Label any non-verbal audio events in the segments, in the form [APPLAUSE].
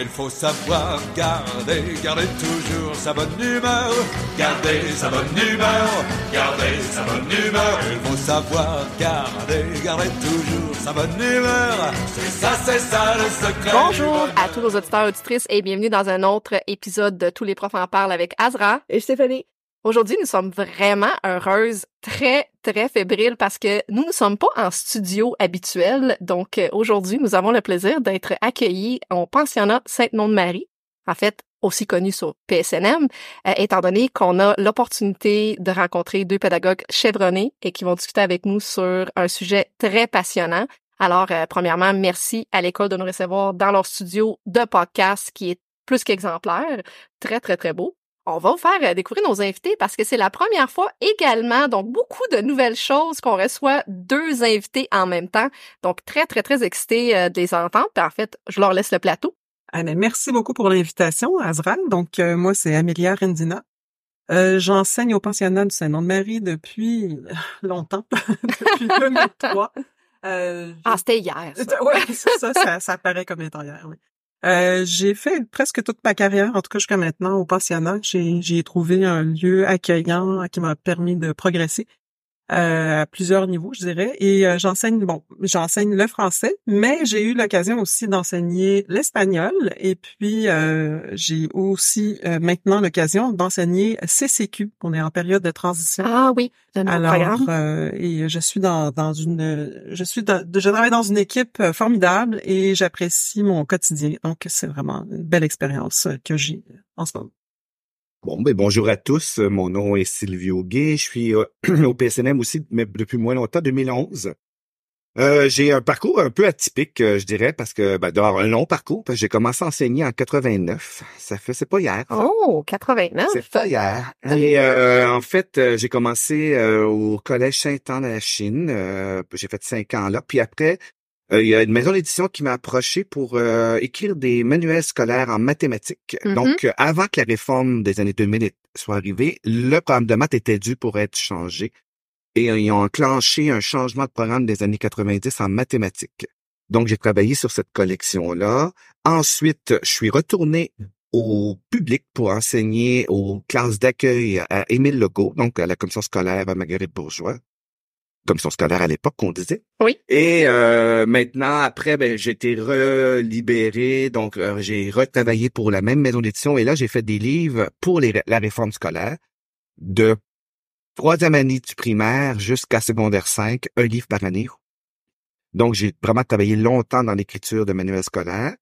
Il faut savoir garder, garder toujours sa bonne humeur. Garder sa bonne humeur, garder sa bonne humeur. Il faut savoir garder, garder toujours sa bonne humeur. C'est ça, c'est ça le secret. Bonjour à tous nos auditeurs et auditrices et bienvenue dans un autre épisode de Tous les profs en parlent avec Azra. Et Stéphanie. Aujourd'hui, nous sommes vraiment heureuses, très, très fébriles parce que nous ne sommes pas en studio habituel. Donc, euh, aujourd'hui, nous avons le plaisir d'être accueillis au pensionnat Sainte-Nom-de-Marie, en fait, aussi connu sur PSNM, euh, étant donné qu'on a l'opportunité de rencontrer deux pédagogues chevronnés et qui vont discuter avec nous sur un sujet très passionnant. Alors, euh, premièrement, merci à l'école de nous recevoir dans leur studio de podcast qui est plus qu'exemplaire. Très, très, très beau on va vous faire euh, découvrir nos invités parce que c'est la première fois également, donc beaucoup de nouvelles choses qu'on reçoit deux invités en même temps. Donc très, très, très excité euh, de les entendre. Puis en fait, je leur laisse le plateau. Ah, merci beaucoup pour l'invitation, Azral. Donc, euh, moi, c'est Amélia Rendina. J'enseigne au pensionnat du Saint-Nom-de-Marie depuis longtemps, [LAUGHS] depuis 2003. ah, c'était hier. Oui, ça, [LAUGHS] [LAUGHS] ça, ça paraît comme étant hier, oui. Euh, j'ai fait presque toute ma carrière, en tout cas jusqu'à maintenant, au pensionnat. J'ai trouvé un lieu accueillant qui m'a permis de progresser. Euh, à plusieurs niveaux, je dirais. Et euh, j'enseigne, bon, j'enseigne le français, mais j'ai eu l'occasion aussi d'enseigner l'espagnol. Et puis, euh, j'ai aussi maintenant l'occasion d'enseigner CCQ. On est en période de transition. Ah oui, alors et je suis dans, dans une, je suis, dans, je travaille dans une équipe formidable et j'apprécie mon quotidien. Donc, c'est vraiment une belle expérience que j'ai en ce moment. Bon, ben bonjour à tous. Mon nom est Silvio Gay. Je suis euh, [CLEARS THROAT] au PSNM aussi mais depuis moins longtemps, 2011. Euh, j'ai un parcours un peu atypique, euh, je dirais, parce que ben, d'avoir un long parcours. Parce que j'ai commencé à enseigner en 89. Ça fait, c'est pas hier. Oh, 89. C'est pas hier. Et en fait, j'ai commencé au collège Saint-Anne à la Chine. j'ai fait cinq ans là. Puis après, euh, il y a une maison d'édition qui m'a approché pour euh, écrire des manuels scolaires en mathématiques. Mm-hmm. Donc, euh, avant que la réforme des années 2000 soit arrivée, le programme de maths était dû pour être changé. Et ils ont enclenché un changement de programme des années 90 en mathématiques. Donc, j'ai travaillé sur cette collection-là. Ensuite, je suis retourné au public pour enseigner aux classes d'accueil à Émile Legault, donc à la commission scolaire à Marguerite Bourgeois commission scolaire à l'époque qu'on disait. Oui. Et euh, maintenant, après, ben, j'ai été relibéré, donc euh, j'ai retravaillé pour la même maison d'édition et là, j'ai fait des livres pour les, la réforme scolaire de troisième année du primaire jusqu'à secondaire 5, un livre par année. Donc, j'ai vraiment travaillé longtemps dans l'écriture de manuels scolaires.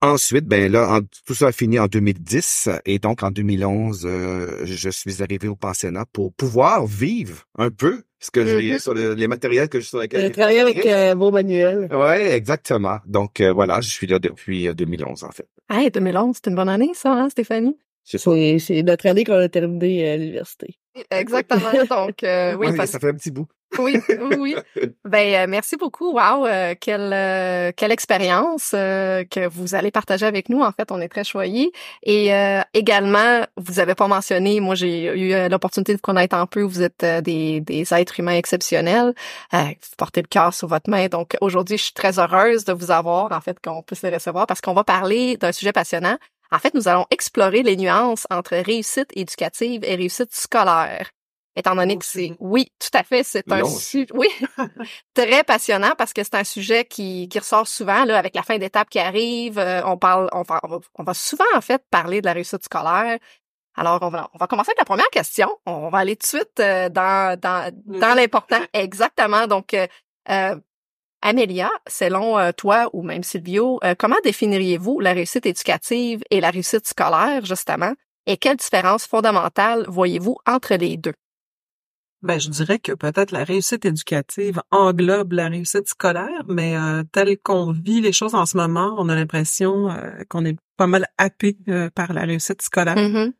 Ensuite, ben là, tout ça a fini en 2010 et donc en 2011, euh, je suis arrivé au pensionnat pour pouvoir vivre un peu ce que j'ai Mm-hmm. sur les matériels que je sur lesquels J'ai travaillé avec euh, vos manuels. Ouais, exactement. Donc euh, voilà, je suis là depuis 2011 en fait. Hey, 2011, c'est une bonne année, ça, hein, Stéphanie? C'est ça. C'est notre année qu'on a terminé à l'université. Exactement. [LAUGHS] Donc, euh, oui, Ouais, parce ça fait un petit bout. [LAUGHS] Oui, oui, oui. [LAUGHS] Ben euh, merci beaucoup. Wow, euh, quelle euh, quelle expérience euh, que vous allez partager avec nous. En fait, on est très choyés. Et euh, également, vous avez pas mentionné, moi j'ai eu euh, l'opportunité de vous connaître un peu. Vous êtes euh, des des êtres humains exceptionnels. Euh, vous portez le cœur sur votre main. Donc aujourd'hui, je suis très heureuse de vous avoir. En fait, qu'on puisse les recevoir parce qu'on va parler d'un sujet passionnant. En fait, nous allons explorer les nuances entre réussite éducative et réussite scolaire étant donné que c'est oui, tout à fait, c'est un sujet oui, [LAUGHS] très passionnant parce que c'est un sujet qui, qui ressort souvent là avec la fin d'étape qui arrive, euh, on parle on va, on va on va souvent en fait parler de la réussite scolaire. Alors on va on va commencer avec la première question, on va aller tout de suite euh, dans dans dans l'important. Exactement. Donc euh, euh, Amélia, selon euh, toi ou même Silvio, euh, comment définiriez-vous la réussite éducative et la réussite scolaire justement? Et quelle différence fondamentale voyez-vous entre les deux? Ben, je dirais que peut-être la réussite éducative englobe la réussite scolaire, mais euh, tel qu'on vit les choses en ce moment, on a l'impression euh, qu'on est pas mal happé euh, par la réussite scolaire. Mhm.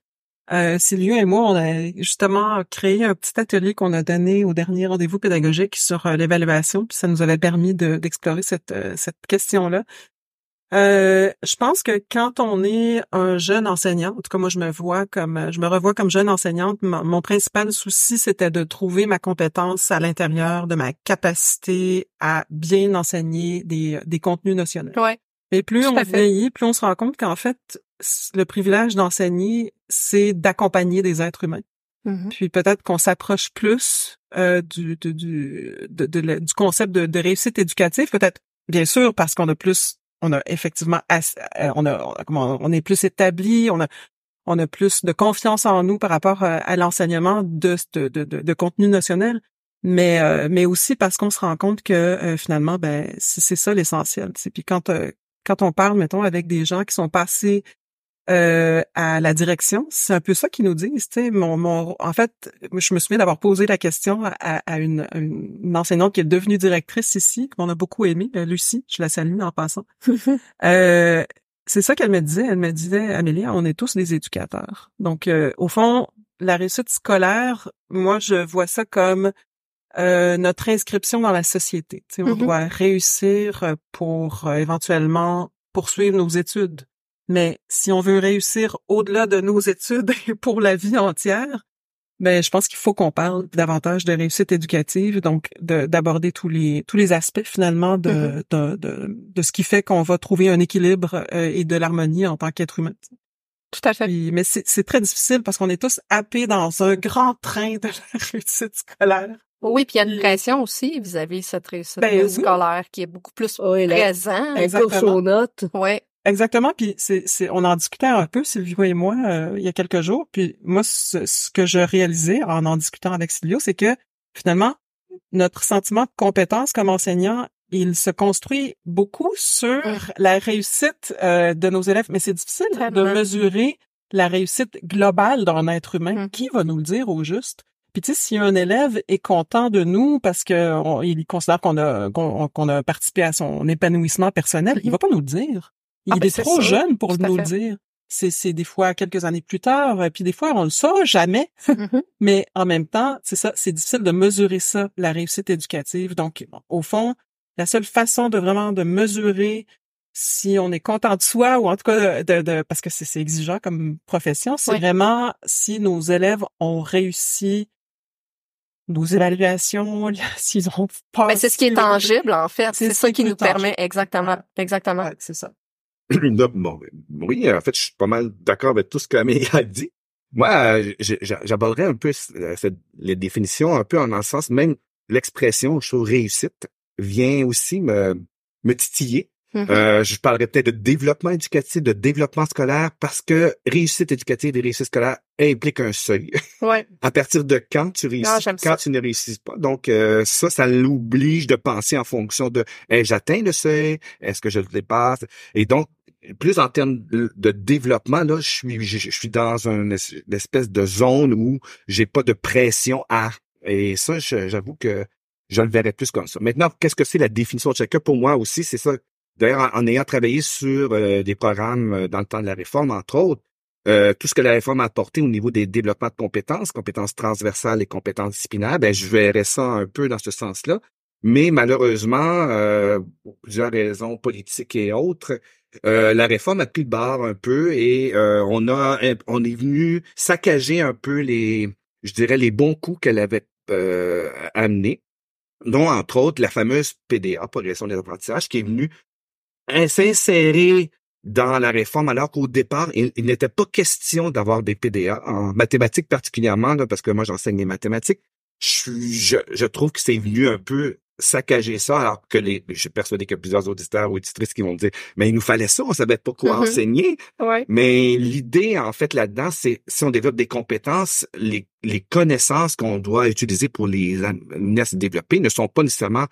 Euh, Sylvia et moi, on a justement créé un petit atelier qu'on a donné au dernier rendez-vous pédagogique sur euh, l'évaluation, puis ça nous avait permis de- d'explorer cette, euh, cette question-là. Euh, je pense que quand on est un jeune enseignant, en tout cas moi je me vois comme je me revois comme jeune enseignante, mon, mon principal souci c'était de trouver ma compétence à l'intérieur de ma capacité à bien enseigner des, des contenus notionnels. Ouais. Et plus on fait. vieillit, plus on se rend compte qu'en fait, le privilège d'enseigner, c'est d'accompagner des êtres humains. Mhm. Puis peut-être qu'on s'approche plus euh, du, du, du, de- du concept de, de réussite éducative, peut-être bien sûr parce qu'on a plus, on a effectivement, euh, on a, comment, on est plus établi, on a, on a plus de confiance en nous par rapport euh, à l'enseignement de, de, de, contenu notionnel, mais euh, mais aussi parce qu'on se rend compte que euh, finalement, ben c'est ça l'essentiel. C'est puis quand euh, quand on parle, mettons, avec des gens qui sont passés euh, à la direction, c'est un peu ça qu'ils nous disent. Mon, mon, en fait, je me souviens d'avoir posé la question à, à une, une, enseignante qui est devenue directrice ici, qu'on a beaucoup aimé, euh, Lucie. Je la salue en passant. [LAUGHS] Euh, c'est ça qu'elle me disait. Elle me disait, Amélie, on est tous des éducateurs. Donc, euh, au fond, la réussite scolaire, moi, je vois ça comme euh, notre inscription dans la société. On Mhm. doit réussir pour euh, éventuellement poursuivre nos études. Mais si on veut réussir au-delà de nos études [LAUGHS] et pour la vie entière, ben je pense qu'il faut qu'on parle davantage de réussite éducative, donc de- d'aborder tous les tous les aspects finalement de Mhm. de, de, de ce qui fait qu'on va trouver un équilibre euh, et de l'harmonie en tant qu'être humain. Tout à fait. Puis- mais c'est c'est très difficile parce qu'on est tous happés dans un grand train de [LAUGHS] la réussite scolaire. Oui, puis il y a une pression aussi vis-à-vis cette réussite Ben oui. scolaire qui est beaucoup plus Oui, la- présent. La Exactement. course aux notes. Ouais. Exactement. Puis c'est, c'est, on en discutait un peu, Sylvio et moi, euh, il y a quelques jours. Puis moi, ce, ce que je réalisais en en discutant avec Sylvio, c'est que finalement, notre sentiment de compétence comme enseignant, il se construit beaucoup sur la réussite euh, de nos élèves. Mais c'est difficile de mesurer la réussite globale d'un être humain. Mm. Qui va nous le dire au juste? Puis tu sais, si un élève est content de nous parce que on- il considère qu'on a qu'on, qu'on a participé à son épanouissement personnel, il Mhm. va pas nous le dire. Il Ah, ben, est c'est trop sûr. jeune pour Tout nous le dire. C'est, des fois quelques années plus tard, euh, puis des fois on le saura jamais. Mhm. [LAUGHS] Mais en même temps, c'est ça, c'est difficile de mesurer ça, la réussite éducative. Donc, bon, au fond, la seule façon de vraiment de mesurer si on est content de soi ou en tout cas de, de- parce que c'est, exigeant comme profession, c'est Oui. vraiment si nos élèves ont réussi nos évaluations, [LAUGHS] s'ils ont pas. Mais c'est ce qui est tangible, en fait. C'est C'est ce ça qui nous permet, tangible. exactement. Exactement. Ouais, c'est ça. Là, bon, oui, en fait, je suis pas mal d'accord avec tout ce qu'Amélie a dit. Moi, euh, j'aborderais un peu euh, cette, les définitions, un peu en un sens, même l'expression, je trouve, réussite, vient aussi me, me titiller. Mhm. Euh, je parlerais peut-être de développement éducatif, de développement scolaire, parce que réussite éducative et réussite scolaire impliquent un seuil. Ouais. [LAUGHS] à partir de quand tu réussis, Ah, quand ça. tu ne réussis pas? Donc, euh, ça, ça l'oblige de penser en fonction de hey, j'atteins le seuil, est-ce que je le dépasse? Et donc, plus en termes de, développement, là, je suis, je, suis dans une, es- une espèce de zone où j'ai pas de pression à. Et ça, j'avoue que je le verrais plus comme ça. Maintenant, qu'est-ce que c'est la définition de chacun? Pour moi aussi, c'est ça. D'ailleurs, en, en ayant travaillé sur euh, des programmes euh, dans le temps de la réforme, entre autres, euh, tout ce que la réforme a apporté au niveau des développements de compétences, compétences transversales et compétences disciplinaires, ben, je verrais ça un peu dans ce sens-là. Mais malheureusement, euh, pour plusieurs raisons politiques et autres, euh, la réforme a pris le bar un peu et euh, on a on est venu saccager un peu les, je dirais, les bons coups qu'elle avait euh, amenés, dont entre autres la fameuse PDA, progression des apprentissages, qui est venue s'insérer dans la réforme, alors qu'au départ, il, n'était pas question d'avoir des PDA, en mathématiques particulièrement, là, parce que moi j'enseigne les mathématiques. Je, je trouve que c'est venu un peu saccager ça, alors que les, je suis persuadé qu'il y a plusieurs auditeurs ou auditrices qui vont me dire, mais il nous fallait ça, on savait pas quoi Mhm. enseigner. Ouais. Mais l'idée, en fait, là-dedans, c'est si on développe des compétences, les, les connaissances qu'on doit utiliser pour les amener à se développer ne sont pas nécessairement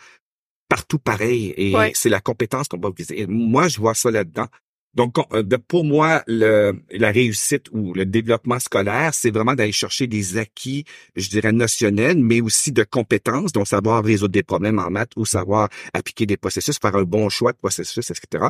partout pareilles. Et Ouais. c'est la compétence qu'on va viser. Et moi, je vois ça là-dedans. Donc, on- euh, pour moi, la réussite ou le développement scolaire, c'est vraiment d'aller chercher des acquis, je dirais, notionnels, mais aussi de compétences, donc savoir résoudre des problèmes en maths ou savoir appliquer des processus, faire un bon choix de processus, etc.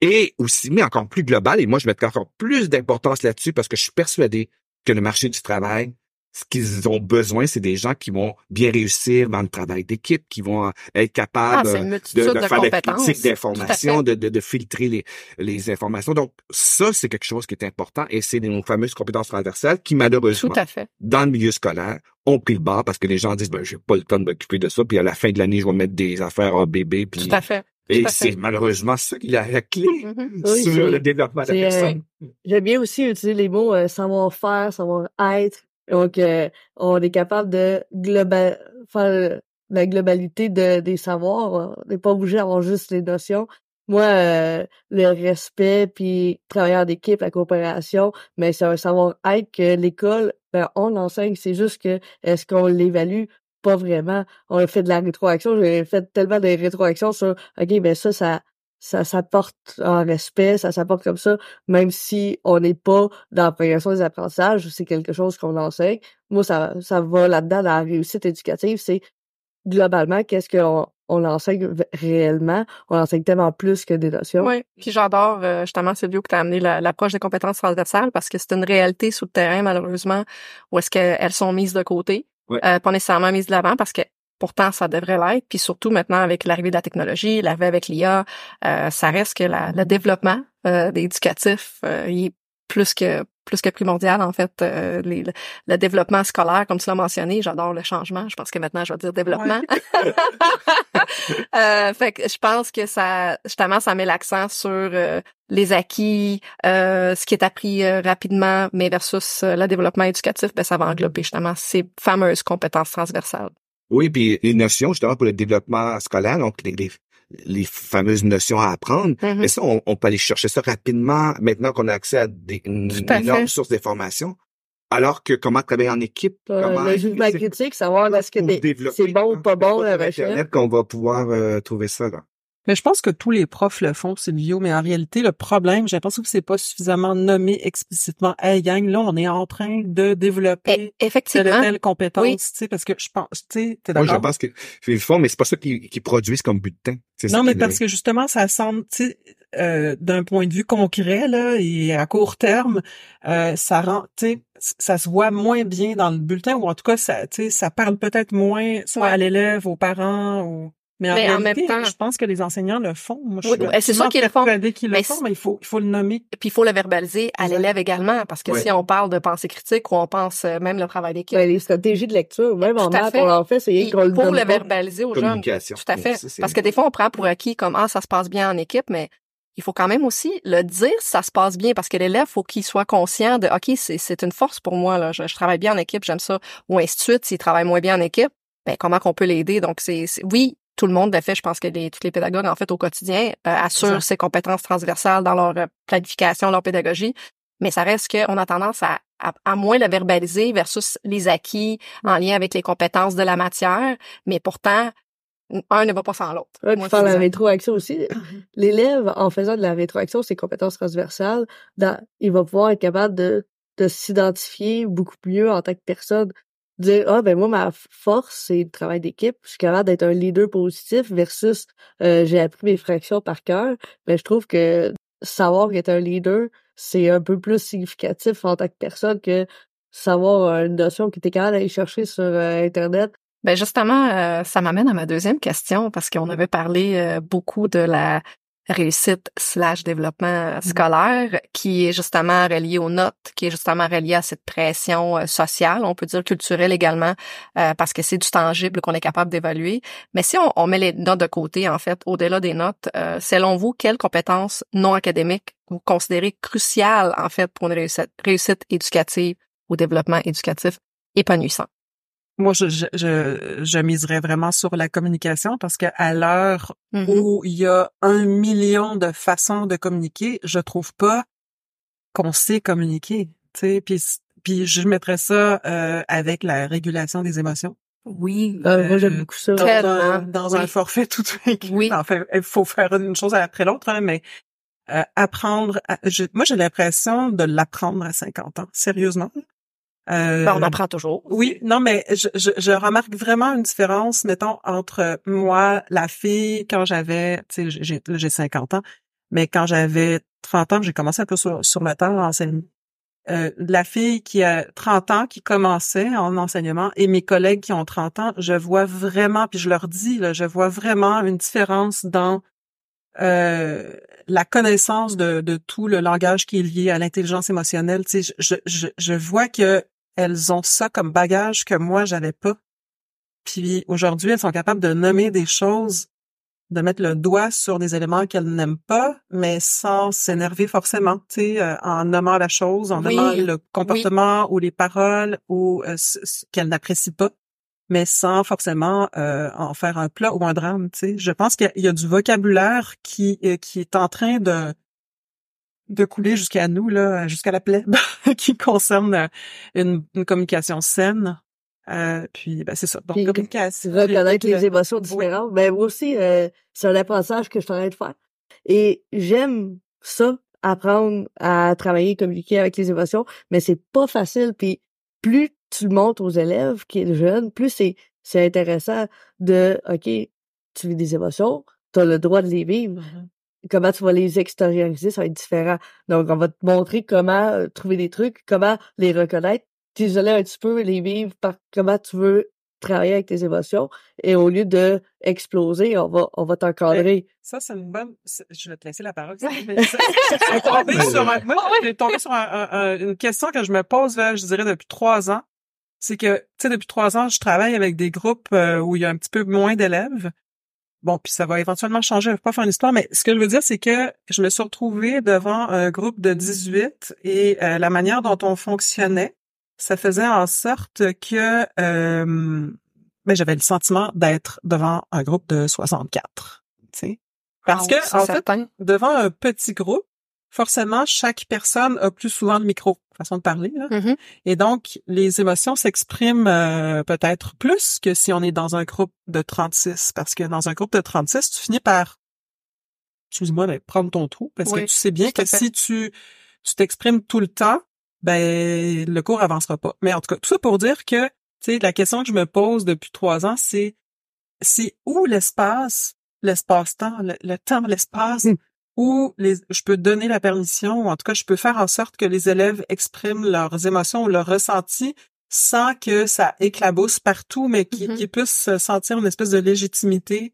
Et aussi, mais encore plus global, et moi, je mettrais encore plus d'importance là-dessus parce que je suis persuadé que le marché du travail, ce qu'ils ont besoin, c'est des gens qui vont bien réussir dans le travail d'équipe, qui vont euh, être Ah, capables c'est euh, de, de de, faire des compétences. critiques Tout à d'informations, de, de, de filtrer les, les informations. Donc, ça, c'est quelque chose qui est important et c'est nos fameuses compétences transversales qui, malheureusement, Tout à fait. dans le milieu scolaire, ont pris le bas parce que les gens disent, ben, j'ai pas le temps de m'occuper de ça, puis à la fin de l'année, je vais mettre des affaires ABB, puis Tout à fait. Et à c'est malheureusement ça qui a la clé Mhm. [LAUGHS] Oui, sur le développement de la euh, personne. J'aime bien aussi utiliser les mots euh, savoir-faire, savoir-être. Donc, euh, on est capable de global faire la globalité de, des savoirs. On n'est pas obligé d'avoir juste les notions. Moi, euh, le respect, puis travailler en équipe, la coopération, mais c'est un savoir-être que l'école, ben, on l'enseigne. C'est juste que est-ce qu'on l'évalue? Pas vraiment. On a fait de la rétroaction. J'ai fait tellement de rétroactions sur OK, ben ça, ça ça s'apporte en respect, ça s'apporte comme ça, même si on n'est pas dans la progression des apprentissages, c'est quelque chose qu'on enseigne. Moi, ça, ça va là-dedans dans la réussite éducative, c'est globalement qu'est-ce qu'on on enseigne v- réellement? On enseigne tellement plus que des notions. Oui, puis j'adore euh, justement Silvio que tu as amené la- l'approche des compétences transversales parce que c'est une réalité sur le terrain malheureusement où est-ce qu'elles sont mises de côté, Ouais. euh, pas nécessairement mises de l'avant parce que pourtant ça devrait l'être. Puis surtout maintenant avec l'arrivée de la technologie, l'arrivée avec l'IA, euh, ça reste que la- le développement euh, éducatif euh, il est plus que plus que primordial en fait euh, les- le, le développement scolaire comme tu l'as mentionné j'adore le changement je pense que maintenant je vais dire développement [LAUGHS] Euh, fait que je pense que ça, justement, ça met l'accent sur euh, les acquis, euh, ce qui est appris euh, rapidement, mais versus le développement éducatif, ben ça va englober justement ces fameuses compétences transversales. Oui, puis les notions, justement, pour le développement scolaire, donc les, les, les fameuses notions à apprendre, Mhm. mais ça, on, on peut aller chercher ça rapidement maintenant qu'on a accès à des, une à énorme source d'informations. Alors que comment travailler en équipe, Euh, comment le jugement critique, savoir est-ce que c'est bon ou pas bon la recherche? Internet qu'on va pouvoir euh, trouver ça. Là? Mais je pense que tous les profs le font, Silvio, mais en réalité, le problème, j'ai l'impression que c'est pas suffisamment nommé explicitement. Hey, gang, là, on est en train de développer telle et effectivement, telle compétence, Oui. tu sais, parce que je pense, tu sais, t'es Moi, je d'accord? pense que ils le font, mais c'est pas ça qu'ils produisent comme bulletin. C'est ça Non, mais parce que justement, ça semble, tu sais, euh, d'un point de vue concret, là, et à court terme, euh, ça rend, tu sais, ça se voit moins bien dans le bulletin, ou en tout cas, ça, tu sais, ça parle peut-être moins, soit Ouais. à l'élève, aux parents, ou... Mais en, Mais en réalité, même temps- je pense que les enseignants le font. Moi, je Oui, c'est sûr qu'ils le font. qu'ils le Mais font, c'est- mais il faut, il faut le nommer. puis il faut le verbaliser à l'élève également, parce que si on parle de pensée critique ou on pense euh, même le travail d'équipe, Ben, les stratégies de lecture, même en Tout à maths, fait. on en fait, c'est il qu'on le faut donne le verbaliser aux jeunes. communication. Tout à fait. Parce que des fois, on prend pour acquis comme ah ça se passe bien en équipe, mais il faut quand même aussi le dire si ça se passe bien parce que l'élève faut qu'il soit conscient de ok c'est c'est une force pour moi là, je, je travaille bien en équipe, j'aime ça ou ainsi de suite. S'il travaille moins bien en équipe, ben comment qu'on peut l'aider? Donc c'est c'est- oui tout le monde le fait. Je pense que les, tous les pédagogues en fait au quotidien euh, assurent ces compétences transversales dans leur euh, planification, leur pédagogie. Mais ça reste qu'on a tendance à, à, à moins le verbaliser versus les acquis en lien avec les compétences de la matière. Mais pourtant, un ne va pas sans l'autre. Ouais, Moi, faire la rétroaction aussi. L'élève, en faisant de la rétroaction, ses compétences transversales, dans- il va pouvoir être capable de, de s'identifier beaucoup mieux en tant que personne. Dire, ah, ben moi, ma force, c'est le travail d'équipe. Je suis capable d'être un leader positif versus euh, j'ai appris mes fractions par cœur. Mais je trouve que savoir qu'être un leader, c'est un peu plus significatif en tant que personne que savoir euh, une notion que tu es capable d'aller chercher sur euh, Internet. Ben justement, ça m'amène à ma deuxième question parce qu'on avait parlé beaucoup de la réussite slash développement euh, scolaire qui est justement relié aux notes, qui est justement relié à cette pression euh, sociale, on peut dire culturelle également, euh, parce que c'est du tangible qu'on est capable d'évaluer. Mais si on, on met les notes de côté, en fait, au-delà des notes, euh, selon vous, quelles compétences non académiques vous considérez cruciales, en fait, pour une réussite, réussite éducative ou développement éducatif épanouissant? Moi, je, je, je, je miserais vraiment sur la communication parce que à l'heure Mhm. où il y a un million de façons de communiquer, je trouve pas qu'on sait communiquer. Tu sais, puis puis je mettrais ça euh, avec la régulation des émotions. Oui. Euh, moi, j'aime Euh, beaucoup ça. Dans, un, dans un forfait tout inclus. Oui. Enfin, il faut faire une chose après l'autre, hein, mais euh, apprendre. à- je- moi, j'ai l'impression de l'apprendre à 50 ans, sérieusement. Euh, Ben, on apprend toujours. oui, non, mais je, je, je remarque vraiment une différence, mettons, entre moi, la fille, quand j'avais, tu sais, j'ai, là, j'ai 50 ans, mais quand j'avais 30 ans, j'ai commencé un peu sur, sur le temps l'enseignement. Euh, la fille qui a 30 ans, qui commençait en enseignement, et mes collègues qui ont 30 ans, je vois vraiment, puis je leur dis, là, je vois vraiment une différence dans euh, la connaissance de, de tout le langage qui est lié à l'intelligence émotionnelle. Tu sais, je, je, je vois que elles ont ça comme bagage que moi j'avais pas. Puis aujourd'hui, elles sont capables de nommer des choses de mettre le doigt sur des éléments qu'elle n'aime pas, mais sans s'énerver forcément, tu sais, euh, en nommant la chose, en Oui, nommant le comportement ou les paroles ou euh, ce- ce qu'elle n'apprécie pas, mais sans forcément euh, en faire un plat ou un drame, tu sais. Je pense qu'il y a- il y a du vocabulaire qui euh, qui est en train de de couler jusqu'à nous là, jusqu'à la plaie, [LAUGHS] qui concerne euh, une, une communication saine. Euh, puis ben, c'est ça. Donc Puis, communication. reconnaître puis, les émotions oui. différentes. Ben moi aussi, euh, c'est un apprentissage que je suis en train de faire. Et j'aime ça, apprendre à travailler, communiquer avec les émotions, mais c'est pas facile. Puis plus tu le montres aux élèves qui est jeune, plus c'est c'est intéressant de OK, tu vis des émotions, tu as le droit de les vivre. Mhm. Comment tu vas les extérioriser, ça va être différent. Donc, on va te montrer comment euh, trouver des trucs, comment les reconnaître, t'isoler un petit peu, les vivre par comment tu veux travailler avec tes émotions. Et au lieu de exploser, on va, on va t'encadrer. Ça, c'est une bonne. Je vais te laisser la parole. Mais ça- je suis tombée sur, un- moi, tombé sur un- un- un- une question que je me pose là, je dirais depuis trois ans. C'est que, tu sais, depuis trois ans, je travaille avec des groupes euh, où il y a un petit peu moins d'élèves. Bon, puis ça va éventuellement changer. Je vais pas faire une histoire, mais ce que je veux dire, c'est que je me suis retrouvée devant un groupe de 18 et euh, la manière dont on fonctionnait, ça faisait en sorte que euh, ben, j'avais le sentiment d'être devant un groupe de 64. Tu sais. Parce Ah oui, que, en fait, devant un petit groupe, forcément, chaque personne a plus souvent le micro, façon de parler. Là. Mhm. Et donc, les émotions s'expriment euh, peut-être plus que si on est dans un groupe de 36. Parce que dans un groupe de 36, tu finis par, excuse-moi, mais prendre ton trou. Parce Oui, que tu sais bien que fait. si tu tu t'exprimes tout le temps, ben le cours avancera pas. Mais en tout cas, tout ça pour dire que, tu sais, la question que je me pose depuis trois ans, c'est c'est où l'espace, l'espace-temps, le, le temps, l'espace, Mm. Où les, je peux donner la permission, ou en tout cas, je peux faire en sorte que les élèves expriment leurs émotions ou leurs ressentis sans que ça éclabousse partout, mais qu'ils Mhm. qu'ils puissent sentir une espèce de légitimité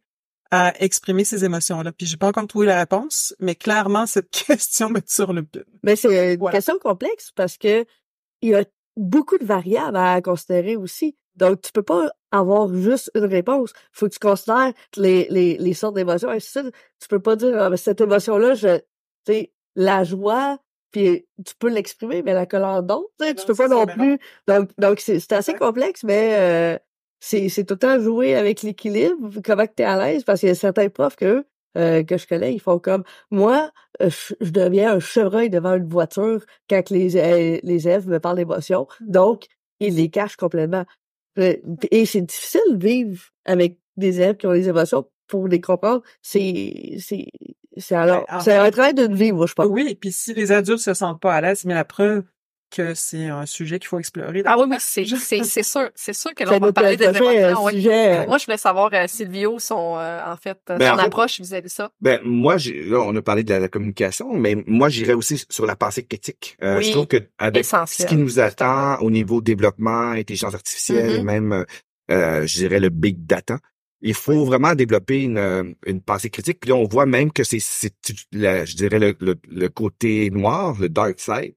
à exprimer ces émotions-là. Puis j'ai pas encore trouvé la réponse, mais clairement, cette [LAUGHS] question me sur le Mais c'est une Voilà. question complexe parce que il y a beaucoup de variables à considérer aussi. Donc, tu peux pas avoir juste une réponse. Faut que tu considères les, les, les sortes d'émotions. Et ça, tu peux pas dire, ah, ben, cette émotion-là, je, tu sais, la joie, puis tu peux l'exprimer, mais la colère d'autres, tu tu peux pas non plus. Donc, donc c'est c'est assez Ouais. complexe, mais euh, c'est c'est tout le temps jouer avec l'équilibre, comment que t'es à l'aise, parce qu'il y a certains profs que euh, que je connais, ils font comme moi, euh, je, je deviens un chevreuil devant une voiture quand les euh, les élèves me parlent d'émotions. Donc, ils les cachent complètement. Et c'est difficile de vivre avec des élèves qui ont des émotions pour les comprendre. C'est c'est c'est alors Ben, en c'est un travail de vie, moi je pense. Oui, et puis si les adultes se sentent pas à l'aise, bien la preuve que c'est un sujet qu'il faut explorer. Ah oui, oui, c'est, c'est, c'est [LAUGHS] sûr. C'est sûr que là, C'est on va notre parler des euh, émotions. ouais. sujet. euh, Moi, je voulais savoir, euh, Silvio, son, euh, en fait, euh, Ben, son en approche vis-à-vis de ça. Ben moi, j'ai- là, on a parlé de la, la communication, mais moi, j'irais aussi sur la pensée critique. Euh, Oui, je trouve que avec ce qui nous attend au niveau développement, intelligence artificielle, Mhm. et même, euh, je dirais le big data, il faut vraiment développer une, euh, une pensée critique. Puis là, on voit même que c'est, je dirais le, le, le côté noir, le dark side.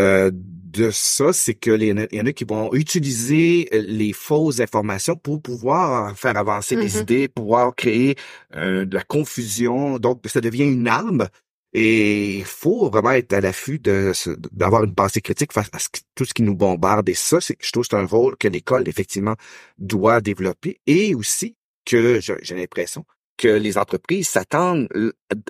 Euh, de ça, c'est que les, il y en a qui vont utiliser euh, les fausses informations pour pouvoir faire avancer des Mhm. idées, pouvoir créer euh, de la confusion. Donc, ça devient une arme. Et il faut vraiment être à l'affût de d'avoir une pensée critique face à ce tout ce qui nous bombarde. Et ça, c'est, je trouve, que c'est un rôle que l'école effectivement doit développer. Et aussi que j'ai j'ai l'impression que les entreprises s'attendent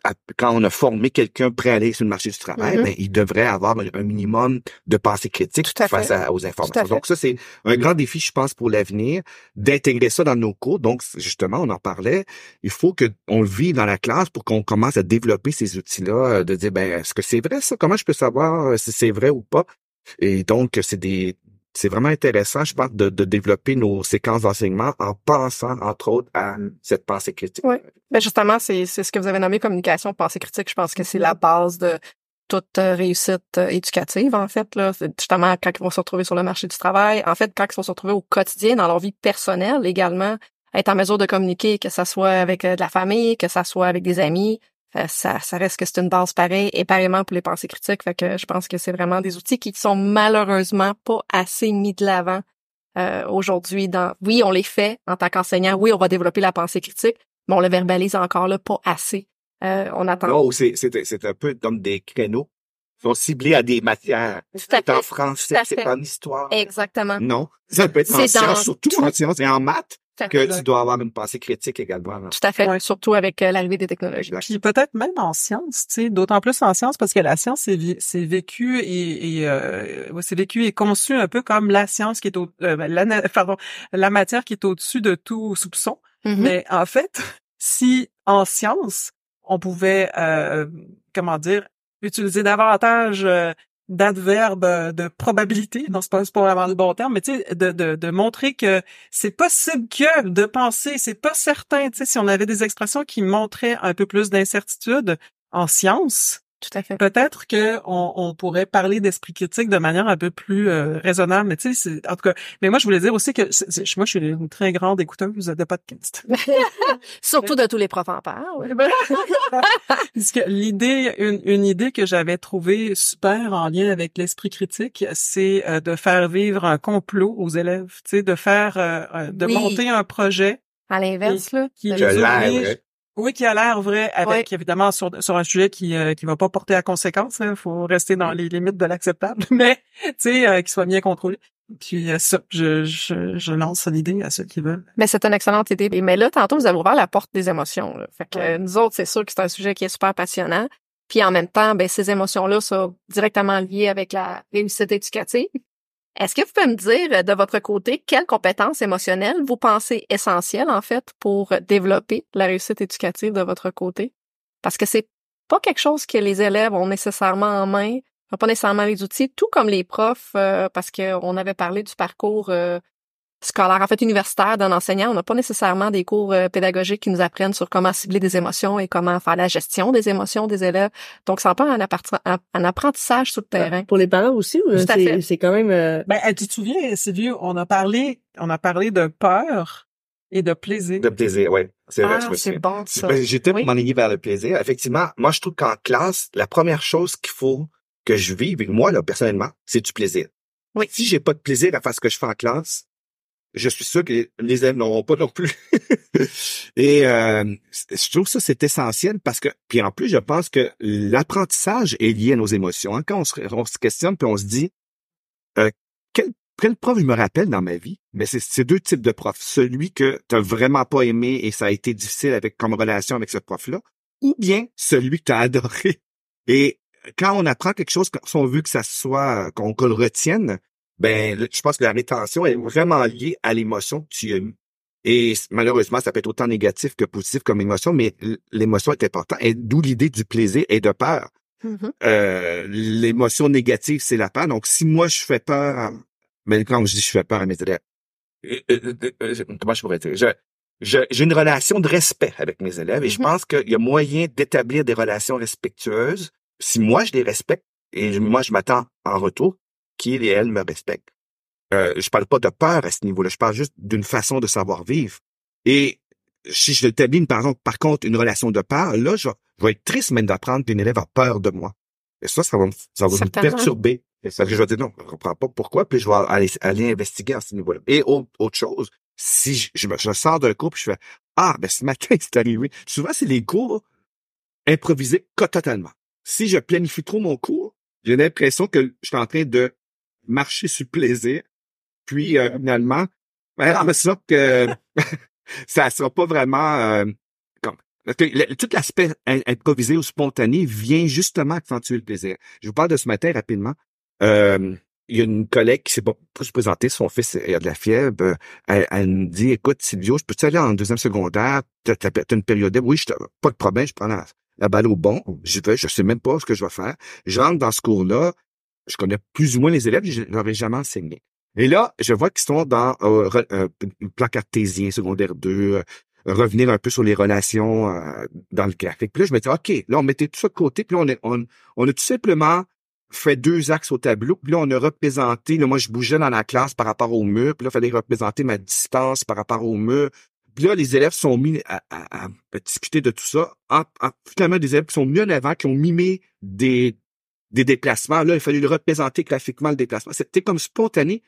à- quand on a formé quelqu'un prêt à aller sur le marché du travail, Mhm. ben, il devrait avoir un, minimum de pensée critique à face à- aux Tout à informations. Donc ça, c'est un grand défi, je pense, pour l'avenir, d'intégrer ça dans nos cours. Donc, justement, on en parlait. Il faut que on le vive dans la classe pour qu'on commence à développer ces outils-là, euh, de dire, ben, est-ce que c'est vrai ça? Comment je peux savoir euh, si c'est vrai ou pas? Et donc, c'est des, c'est vraiment intéressant, je pense, de, de développer nos séquences d'enseignement en pensant, entre autres, à cette pensée critique. Ouais. Ben justement, c'est, c'est ce que vous avez nommé communication, pensée critique. Je pense que c'est la base de toute euh, réussite euh, éducative, en fait. Là. Justement quand ils vont se retrouver sur le marché du travail. En fait, quand ils vont se retrouver au quotidien, dans leur vie personnelle également, être en mesure de communiquer, que ça soit avec euh, de la famille, que ça soit avec des amis. Ça, ça reste que c'est une base pareille et pareillement pour les pensées critiques. Fait que je pense que c'est vraiment des outils qui sont malheureusement pas assez mis de l'avant euh, aujourd'hui. Dans oui, on les fait en tant qu'enseignant. Oui, on va développer la pensée critique, mais on le verbalise encore là pas assez. Euh, on attend. Non, c'est, c'est, c'est un peu comme des créneaux. Ils sont ciblés à des matières. Tout à C'est en français, Tout c'est fait. en histoire. Exactement. Non. Ça peut être en sciences, surtout en sciences et en maths, Tout que tu dois avoir une pensée critique également. là. Tout à fait. Ouais. Surtout avec euh, l'arrivée des technologies. Puis peut-être même en sciences, tu sais, d'autant plus en sciences parce que la science c'est vécu et, et euh, ouais, c'est vécu et conçu un peu comme la science qui est au euh, la na- [LAUGHS] pardon la matière qui est au-dessus de tout soupçon. Mhm. Mais en fait, [LAUGHS] si en science on pouvait euh, comment dire utiliser davantage d'adverbes euh, de probabilité, non c'est pas pas vraiment le bon terme, mais tu sais de, de, de montrer que c'est possible que de penser, c'est pas certain. Tu sais, si on avait des expressions qui montraient un peu plus d'incertitude en science, Tout à fait. peut-être que on, on pourrait parler d'esprit critique de manière un peu plus euh, raisonnable. Mais tu sais, c'est- en tout cas, mais moi je voulais dire aussi que c'est- c'est- moi je suis une très grande écouteuse de podcast. [LAUGHS] Surtout de tous les profs en parlent. ouais. [LAUGHS] Parce que l'idée, une, une idée que j'avais trouvée super en lien avec l'esprit critique, c'est euh, de faire vivre un complot aux élèves, tu sais, de faire, euh, de Oui. monter un projet À l'inverse, là. qui les oblige- ouais. Oui, qui a l'air vrai, avec évidemment sur, sur un sujet qui euh, qui va pas porter à conséquence. Il faut rester dans les limites de l'acceptable, [LAUGHS] mais tu sais, euh, qui soit bien contrôlé. Puis euh, ça, je, je, je lance l'idée à ceux qui veulent. Mais c'est une excellente idée. Mais là, tantôt, vous avez ouvert la porte des émotions. Là. Fait que Ouais. nous autres, c'est sûr que c'est un sujet qui est super passionnant. Puis en même temps, ben, ces émotions-là sont directement liées avec la réussite éducative. Est-ce que vous pouvez me dire, euh, de votre côté, quelles compétences émotionnelles vous pensez essentielles, en fait, pour développer la réussite éducative de votre côté? Parce que c'est pas quelque chose que les élèves ont nécessairement en main, pas nécessairement les outils, tout comme les profs, euh, parce qu'on avait parlé du parcours euh, scolaire, en fait universitaire d'un enseignant. On n'a pas nécessairement des cours euh, pédagogiques qui nous apprennent sur comment cibler des émotions et comment faire la gestion des émotions des élèves. Donc, c'est pas un, appart- un- un apprentissage sur le terrain. Pour les parents aussi, à c'est quand même... euh, Ben, tu te souviens, Sylvie, on a parlé, on a parlé de peur et de plaisir. De plaisir, oui. C'est vrai, je Ah, me c'est bon, ça. Ben, J'étais Oui. m'enligner vers le plaisir. Effectivement, moi, je trouve qu'en classe, la première chose qu'il faut que je vive, et moi, là, personnellement, c'est du plaisir. Oui. Si j'ai pas de plaisir à faire ce que je fais en classe, je suis sûr que les- élèves n'auront pas non plus. [LAUGHS] et euh, je trouve ça, c'est essentiel parce que, puis en plus, je pense que l'apprentissage est lié à nos émotions. hein. Quand on se, on se questionne, puis on se dit, euh, quel, quel prof je me rappelle dans ma vie? Mais c'est deux types de profs. Celui que tu vraiment pas aimé et ça a été difficile avec comme relation avec ce prof-là, ou bien celui que tu as [LAUGHS] adoré. Et quand on apprend quelque chose, si on veut que ça soit, qu'on qu'on le retienne, ben, je pense que la rétention est vraiment liée à l'émotion que tu as eue. Et malheureusement, ça peut être autant négatif que positif comme émotion, mais l'émotion est importante. Et d'où l'idée du plaisir et de peur. Mhm. Euh, l'émotion négative, c'est la peur. Donc, si moi, je fais peur, mais quand je dis je fais peur à mes élèves, comment je pourrais dire? Je, j'ai une relation de respect avec mes élèves et je Mhm. pense qu'il y a moyen d'établir des relations respectueuses si moi, je les respecte et moi, je m'attends en retour qu'ils et elles me respectent. Euh, je parle pas de peur à ce niveau-là, je parle juste d'une façon de savoir vivre. Et si je une- par, exemple, par contre, une relation de peur, là, je, vais- je vais être triste même d'apprendre qu'une élève a peur de moi. Et ça, ça va me, ça va me perturber. Et ça, je vais dire non, je comprends pas pourquoi, puis je vais aller, aller investiguer à ce niveau-là. Et autre, autre chose, si je, je, me- je sors d'un cours puis je fais Ah, ben ce matin, [LAUGHS] c'est arrivé. Souvent, c'est les cours improvisés totalement. Si je planifie trop mon cours, j'ai l'impression que je suis en train de marcher sur le plaisir. Puis euh, finalement, ben, en sorte que [LAUGHS] ça sera pas vraiment euh, comme le- tout l'aspect improvisé ou spontané vient justement accentuer le plaisir. Je vous parle de ce matin rapidement. Euh, il y a une collègue qui s'est pas pas se présenter, son fils a de la fièvre. Elle, elle me dit, écoute, Silvio, je peux-tu aller en deuxième secondaire? T'as, t'as- t'as une période? Oui, je te- pas de problème, je prends la, la balle au bon. Je vais, je sais même pas ce que je vais faire. Je rentre dans ce cours-là. Je connais plus ou moins les élèves, je ai jamais enseigné. Et là, je vois qu'ils sont dans euh, euh, plan cartésien, secondaire 2, euh, revenir un peu sur les relations euh, dans le graphique. Puis là, je me dis, OK, là, on mettait tout ça de côté, puis là, on, est- on, on a tout simplement fait deux axes au tableau, puis là, on a représenté, là, moi, je bougeais dans la classe par rapport au mur, puis là, il fallait représenter ma distance par rapport au mur. Puis là, les élèves sont mis à, à- à discuter de tout ça. En, en- finalement, des élèves qui sont mieux en avant, qui ont mimé des, des déplacements. Là, il fallait le représenter graphiquement, le déplacement. C'était comme spontané.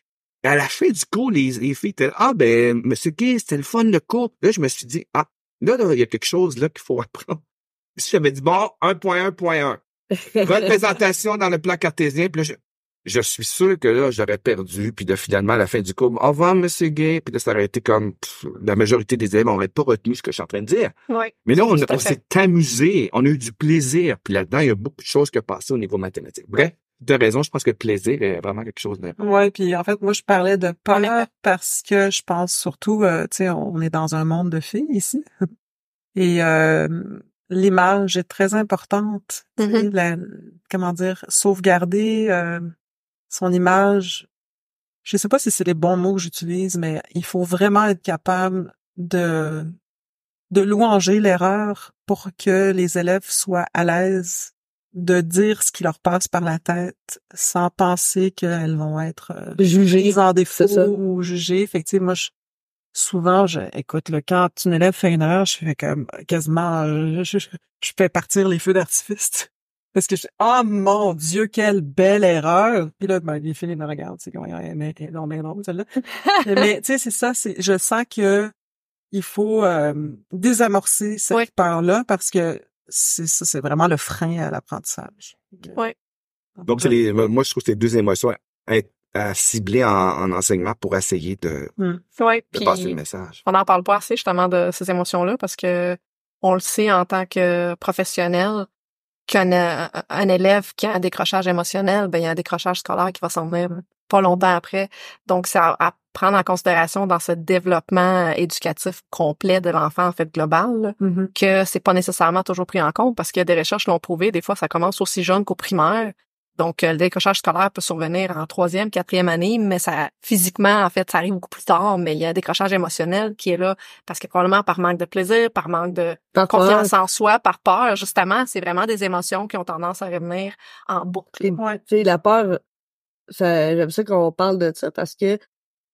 Et à la fin du cours, les, les filles étaient ah ben, Monsieur Gay, c'était le fun le cours. Là, je me suis dit, ah, Là, là, il y a quelque chose là qu'il faut apprendre. [LAUGHS] Si j'avais dit, bon, 1.1.1, [LAUGHS] représentation dans le plan cartésien, puis là, je, suis sûr que là, j'aurais perdu, puis de finalement, à la fin du cours, au revoir, monsieur Gay, puis là, ça aurait été comme, pff, la majorité des élèves n'auraient pas retenu ce que je suis en train de dire. Oui. Mais là, on, s'est amusé, on a eu du plaisir, puis là-dedans, il y a beaucoup de choses qui ont passé au niveau mathématique. Bref, as raison, je pense que le plaisir est vraiment quelque chose d'important. Ouais, puis en fait, moi, je parlais de peur parce que je pense surtout, euh, tu sais, on est dans un monde de filles ici. [LAUGHS] Et euh, l'image est très importante. Mhm. la- comment dire, sauvegarder euh, son image. Je sais pas si c'est les bons mots que j'utilise, mais il faut vraiment être capable de de louanger l'erreur pour que les élèves soient à l'aise de dire ce qui leur passe par la tête sans penser qu'elles vont être euh, Jugé. mises en défaut ça. ou jugées. Moi, je, souvent, je, écoute, le quand une élève fait une erreur, je fais comme quasiment, euh, je, je, je fais partir les feux d'artifice. Parce que je oh mon Dieu, quelle belle erreur! Puis là, ben, les filles me regardent, c'est comme, mais donc bien drôle, celle-là. mais, tu sais, c'est ça, c'est, je sens que il faut euh, désamorcer cette Oui. peur-là parce que c'est ça, c'est vraiment le frein à l'apprentissage. Oui. Donc, c'est les, moi, je trouve que c'est deux émotions à, à cibler en, en enseignement pour essayer de, Oui. de passer le message. on n'en parle pas assez justement de ces émotions-là parce que on le sait en tant que professionnel qu'un euh, un élève qui a un décrochage émotionnel, ben il y a un décrochage scolaire qui va s'en venir pas longtemps après. Donc c'est à, à prendre en considération dans ce développement éducatif complet de l'enfant en fait global là, Mhm. que c'est pas nécessairement toujours pris en compte parce que des recherches l'ont prouvé, des fois ça commence aussi jeune qu'au primaire. Donc, euh, le décrochage scolaire peut survenir en troisième, quatrième année, mais ça, physiquement, en fait, ça arrive beaucoup plus tard, mais il y a un décrochage émotionnel qui est là parce que probablement par manque de plaisir, par manque de Par confiance en soi, par peur, justement, c'est vraiment des émotions qui ont tendance à revenir en boucle. Ouais. Tu sais, la peur, ça, j'aime ça qu'on parle de ça parce que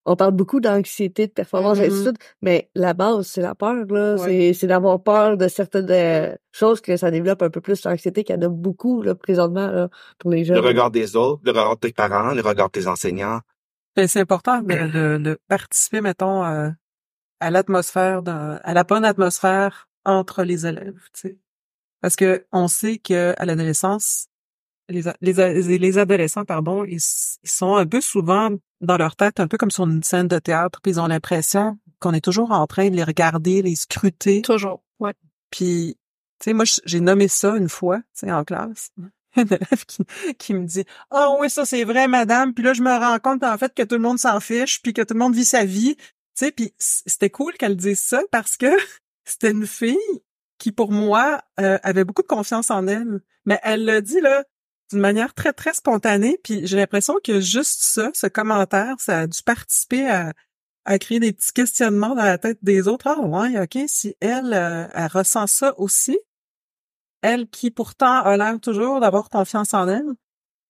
on parle beaucoup d'anxiété, de performance, Mhm. suite, mais la base, c'est la peur, là. Ouais. C'est, c'est d'avoir peur de certaines euh, choses que ça développe un peu plus l'anxiété qu'il y en a beaucoup, là, présentement, là, pour les jeunes. Le regard des autres, le regard de tes parents, le regard de tes enseignants. Ben, c'est important de, de, de participer, mettons, euh, à l'atmosphère, à la bonne atmosphère entre les élèves, tu sais. Parce que on sait que à l'adolescence, les, les, les adolescents, pardon, ils, ils sont un peu souvent dans leur tête, un peu comme sur une scène de théâtre, puis ils ont l'impression qu'on est toujours en train de les regarder, les scruter. Toujours. Ouais. Puis, tu sais, moi, j'ai nommé ça une fois, tu sais, en classe. [LAUGHS] Un élève qui, qui me dit « Ah oui, ça c'est vrai, madame. » Puis là, je me rends compte en fait que tout le monde s'en fiche, puis que tout le monde vit sa vie. Tu sais, puis c'était cool qu'elle dise ça parce que [LAUGHS] c'était une fille qui, pour moi, euh, avait beaucoup de confiance en elle. Mais elle l'a dit, là, d'une manière très, très spontanée. Puis j'ai l'impression que juste ça, ce commentaire, ça a dû participer à, à créer des petits questionnements dans la tête des autres. Ah ouais, OK, si elle, euh, elle ressent ça aussi, elle qui pourtant a l'air toujours d'avoir confiance en elle.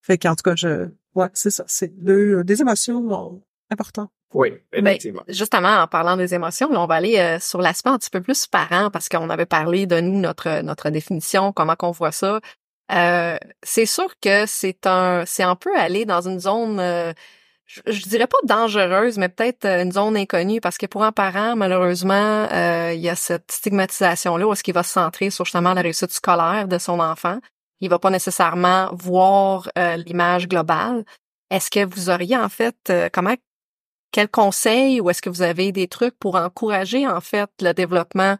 Fait qu'en tout cas, je, ouais, c'est ça, c'est deux, des émotions euh, importantes. Oui, Ben, effectivement. justement, en parlant des émotions, là, on va aller euh, sur l'aspect un petit peu plus parent parce qu'on avait parlé de nous, notre notre définition, comment qu'on voit ça. Euh, c'est sûr que c'est un, c'est un peu aller dans une zone, euh, je, dirais pas dangereuse, mais peut-être euh, une zone inconnue parce que pour un parent, malheureusement, euh, il y a cette stigmatisation-là où est-ce qu'il va se centrer sur justement la réussite scolaire de son enfant. Il va pas nécessairement voir euh, l'image globale. Est-ce que vous auriez en fait, comment quels conseils ou est-ce que vous avez des trucs pour encourager en fait le développement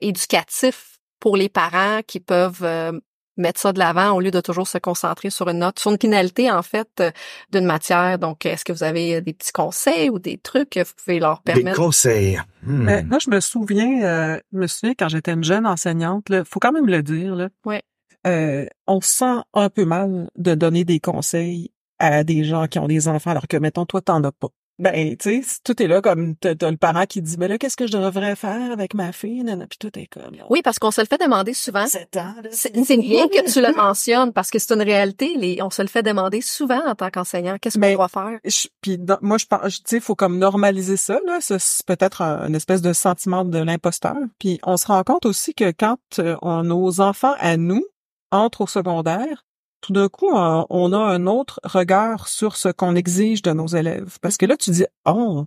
éducatif pour les parents qui peuvent euh, mettre ça de l'avant au lieu de toujours se concentrer sur une note, sur une finalité en fait euh, d'une matière. Donc, est-ce que vous avez euh, des petits conseils ou des trucs que vous pouvez leur Des permettre? conseils. Hmm. Mais moi, je me souviens, euh, je me souviens quand j'étais une jeune enseignante, là, faut quand même le dire, là. Ouais. Euh, on se sent un peu mal de donner des conseils à des gens qui ont des enfants alors que, mettons, toi, t'en as pas. Ben, tu sais, tout est là comme t'as t'as le parent qui dit, mais là, qu'est-ce que je devrais faire avec ma fille? Nana? Puis tout est comme, Oui, parce qu'on se le fait demander souvent. 7 ans, là. C'est bien que tu le [LAUGHS] mentionnes parce que c'est une réalité. Les, on se le fait demander souvent en tant qu'enseignant. Qu'est-ce qu'on Mais- doit faire? Je- puis moi je pense tu sais faut comme normaliser ça là c'est peut-être un, une espèce de sentiment de l'imposteur puis on se rend compte aussi que quand euh, on- nos enfants à nous entrent au secondaire tout d'un coup on, a un autre regard sur ce qu'on exige de nos élèves parce que là tu dis oh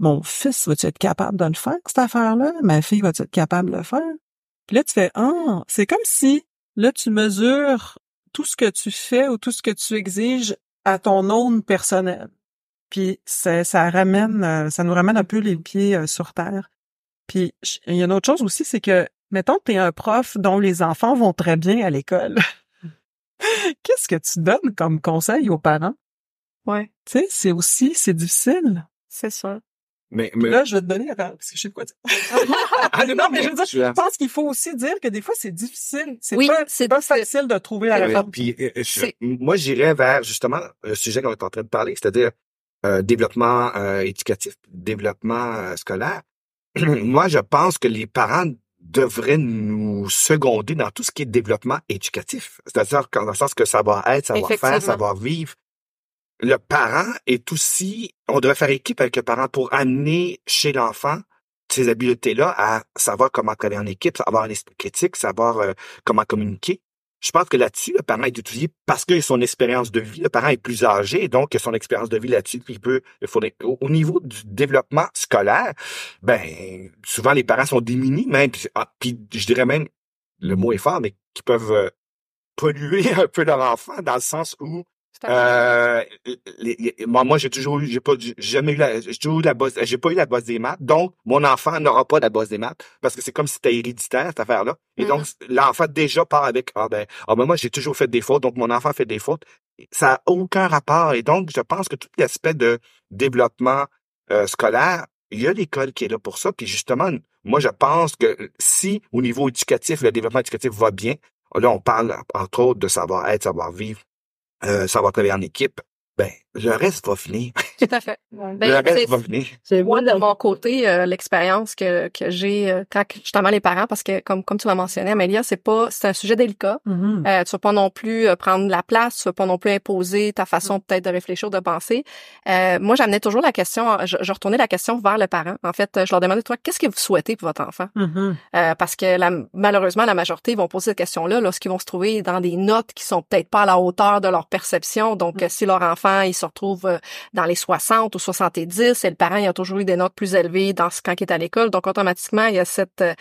mon fils va-tu être capable de le faire, cette affaire-là? Ma fille va-tu être capable de le faire? Puis là, tu fais, ah, c'est comme si, là, tu mesures tout ce que tu fais ou tout ce que tu exiges à ton own personnel. Puis ça, ça ramène, ça nous ramène un peu les pieds euh, sur terre. Puis il y a une autre chose aussi, c'est que, mettons que tu es un prof dont les enfants vont très bien à l'école. [LAUGHS] Qu'est-ce que tu donnes comme conseil aux parents? Ouais. Tu sais, c'est aussi, c'est difficile. C'est ça. Mais, mais Là, je vais te donner la parole, parce que je sais de quoi dire. [LAUGHS] Ah, non, mais je veux dire, je- pense qu'il faut aussi dire que des fois, c'est difficile. C'est Oui, pas, c'est pas facile de trouver la. Ouais, puis, euh, je- C'est- moi, j'irais vers justement le sujet qu'on est en train de parler, c'est-à-dire euh, développement euh, éducatif, développement euh, scolaire. [CLEARS THROAT] moi, je pense que les parents devraient nous seconder dans tout ce qui est développement éducatif. C'est-à-dire qu'en- dans le sens que savoir-être, savoir-faire, Effectivement. savoir-vivre. Le parent est aussi, on devrait faire équipe avec le parent pour amener chez l'enfant ces habiletés-là à savoir comment travailler en équipe, avoir un esprit critique, savoir euh, comment communiquer. Je pense que là-dessus, le parent est utilisé parce a son expérience de vie. Le parent est plus âgé, donc son expérience de vie là-dessus. Il peut, il faut- au, au niveau du développement scolaire, ben souvent les parents sont démunis, même. Ah, puis je dirais même, le mot est fort, mais qui peuvent euh, polluer [LAUGHS] un peu leur enfant dans le sens où. Euh, les- les- moi, moi, j'ai toujours eu, j'ai pas, j'ai jamais eu la, j'ai toujours eu la bosse, j'ai pas eu la bosse des maths. Donc, mon enfant n'aura pas la bosse des maths parce que c'est comme si c'était héréditaire, cette affaire-là. Et donc, l'enfant déjà part avec, ah ben, ah ben, moi, j'ai toujours fait des fautes, donc mon enfant fait des fautes. Ça a aucun rapport. Et donc, je pense que tout l'aspect de développement euh, scolaire, il y a l'école qui est là pour ça. Puis justement, moi, je pense que si au niveau éducatif, le développement éducatif va bien, là, on parle entre autres de savoir-être, savoir-vivre, euh, savoir travailler en équipe, ben, le reste va venir. Tout à fait. Ben, le reste c'est- va venir. C'est Moi, de mon côté, euh, l'expérience que, que j'ai euh, quand justement les parents, parce que comme comme tu l'as mentionné, Amélia, c'est pas c'est un sujet délicat. Mhm. Euh, tu vas pas non plus euh, prendre la place, tu vas pas non plus imposer ta façon peut-être de réfléchir, de penser. Euh, moi, j'amenais toujours la question, je, je retournais la question vers le parent. En fait, euh, je leur demandais toi, qu'est-ce que vous souhaitez pour votre enfant Mhm. Euh, Parce que la, malheureusement, la majorité vont poser cette question-là lorsqu'ils vont se trouver dans des notes qui sont peut-être pas à la hauteur de leur perception. Donc, euh, si leur enfant il se retrouve euh, dans les 60 ou 70 et le parent il a toujours eu des notes plus élevées dans ce quand il est à l'école, donc automatiquement il y a cette euh,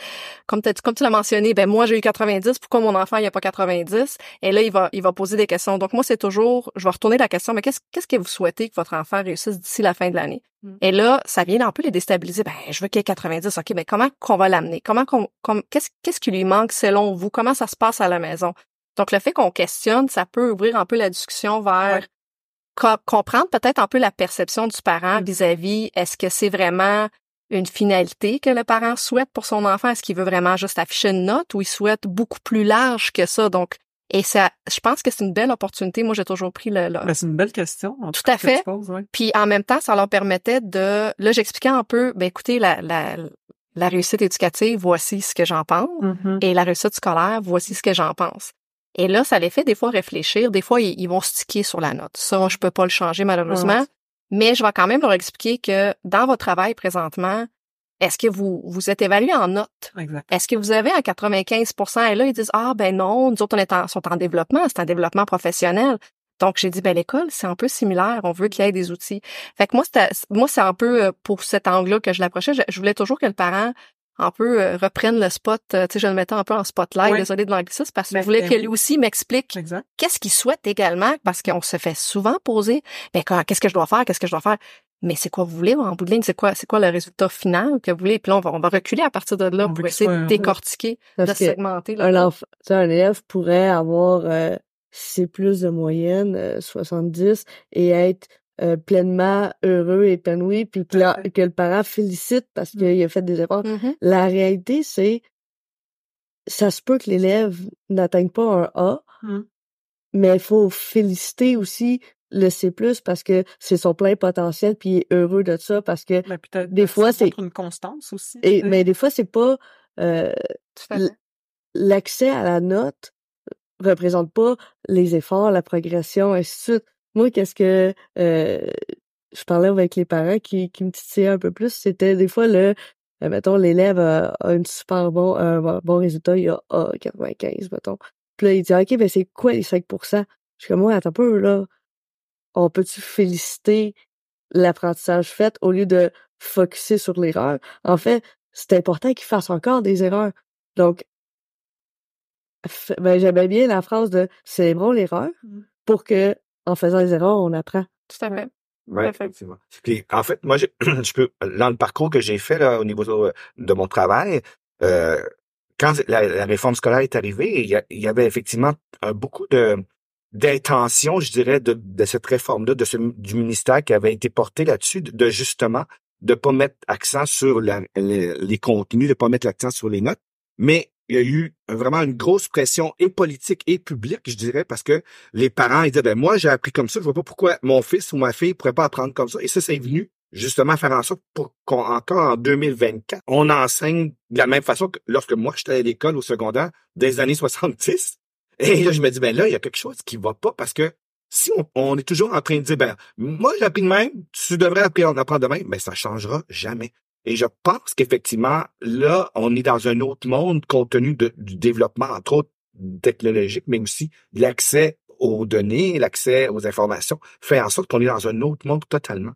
comme, t'as- comme tu l'as mentionné, ben moi j'ai eu 90, pourquoi mon enfant il a pas 90 Et là il va il va poser des questions. Donc moi c'est toujours, je vais retourner la question, mais qu'est-ce qu'est-ce que vous souhaitez que votre enfant réussisse d'ici la fin de l'année? Mm. Et là ça vient un peu les déstabiliser. Ben je veux qu'il ait 90, ok, mais comment qu'on va l'amener? Comment qu'on comme qu'est-ce qu'est-ce qui lui manque selon vous? Comment ça se passe à la maison? Donc le fait qu'on questionne, ça peut ouvrir un peu la discussion vers co- comprendre peut-être un peu la perception du parent vis-à-vis est-ce que c'est vraiment une finalité que le parent souhaite pour son enfant? Est-ce qu'il veut vraiment juste afficher une note ou il souhaite beaucoup plus large que ça? Donc et ça je pense que c'est une belle opportunité moi j'ai toujours pris le, le- Ben, c'est une belle question. en Tout à fait. tu poses, ouais. puis en même temps ça leur permettait de là j'expliquais un peu ben écoutez la la la réussite éducative voici ce que j'en pense Mhm. et la réussite scolaire, voici ce que j'en pense. Et là, ça les fait des fois réfléchir. Des fois, ils, ils vont sticker sur la note. Ça, je peux pas le changer malheureusement. Mais je vais quand même leur expliquer que dans votre travail présentement, est-ce que vous vous êtes évalué en notes? Exact. Est-ce que vous avez un 95% Et là, ils disent, ah ben non, nous autres, on est en, sont en développement. C'est un développement professionnel. Donc, j'ai dit, ben l'école, c'est un peu similaire. On veut qu'il y ait des outils. Fait que moi, moi, c'est un peu euh, pour cet angle-là que je l'approchais. Je, je voulais toujours que le parent un peu euh, reprenne le spot. euh, tu sais, je le mettais un peu en spotlight, Oui. désolé de l'anglicisme, parce que Ben, je voulais ben que lui aussi m'explique qu'est-ce qu'il souhaite également, parce qu'on se fait souvent poser, ben quand- qu'est-ce que je dois faire, qu'est-ce que je dois faire? Mais c'est quoi vous voulez en bout de ligne, c'est quoi, c'est quoi le résultat final que vous voulez? Puis là, on va, on va reculer à partir de là On pour essayer soit- de décortiquer, de segmenter. là. un enfant, tu sais, un élève pourrait avoir euh, C plus de moyenne, euh, 70, et être euh, pleinement heureux, épanoui, puis que, la- que le parent félicite parce qu'il a fait des efforts. Mhm. La réalité, c'est ça se peut que l'élève n'atteigne pas un A, Mm. mais il faut féliciter aussi le C+, parce que c'est son plein potentiel, puis il est heureux de ça, parce que Ben, Des ça fois, c'est- une constance aussi. et, mais des fois, c'est pas euh, l'accès à la note représente pas les efforts, la progression, ainsi de suite. Moi, qu'est-ce que euh, je parlais avec les parents qui, qui me titillaient un peu plus, c'était des fois le euh, mettons, l'élève a, a une super bon, un bon- résultat, il a A 95, mettons. Puis là, il dit OK, ben c'est quoi les 5 Je suis comme moi, attends un peu, là. On peut-tu féliciter l'apprentissage fait au lieu de focusé sur l'erreur? En fait, c'est important qu'ils fassent encore des erreurs. Donc, ben, j'aimais bien la phrase de célébrons l'erreur Mmh. pour que, en faisant des erreurs, on apprend. Tout à fait. Fait. effectivement. Puis, en fait, moi, [CLEARS THROAT] je peux, dans le parcours que j'ai fait là, au niveau de, de mon travail, euh, quand la, la réforme scolaire est arrivée, il y, a- il y avait effectivement un- beaucoup de d'intention, je dirais, de, de cette réforme-là, de ce, du ministère qui avait été porté là-dessus, de, de justement de pas mettre accent sur la- les, les contenus, de pas mettre l'accent sur les notes, mais il y a eu vraiment une grosse pression et politique et publique, je dirais, parce que les parents ils disaient ben moi j'ai appris comme ça, je vois pas pourquoi mon fils ou ma fille pourrait pas apprendre comme ça. Et ça, c'est venu justement faire en sorte pour qu'on encore en 2024, on enseigne de la même façon que lorsque moi j'étais à l'école au secondaire des années 70. Et là, je me dis ben là, il y a quelque chose qui va pas parce que si on, on est toujours en train de dire ben moi j'ai appris de même, tu devrais apprendre apprendre de même, ben ça changera jamais. Et je pense qu'effectivement, là, on est dans un autre monde compte tenu du développement, entre autres, technologique, mais aussi l'accès aux données, l'accès aux informations, fait en sorte qu'on est dans un autre monde totalement.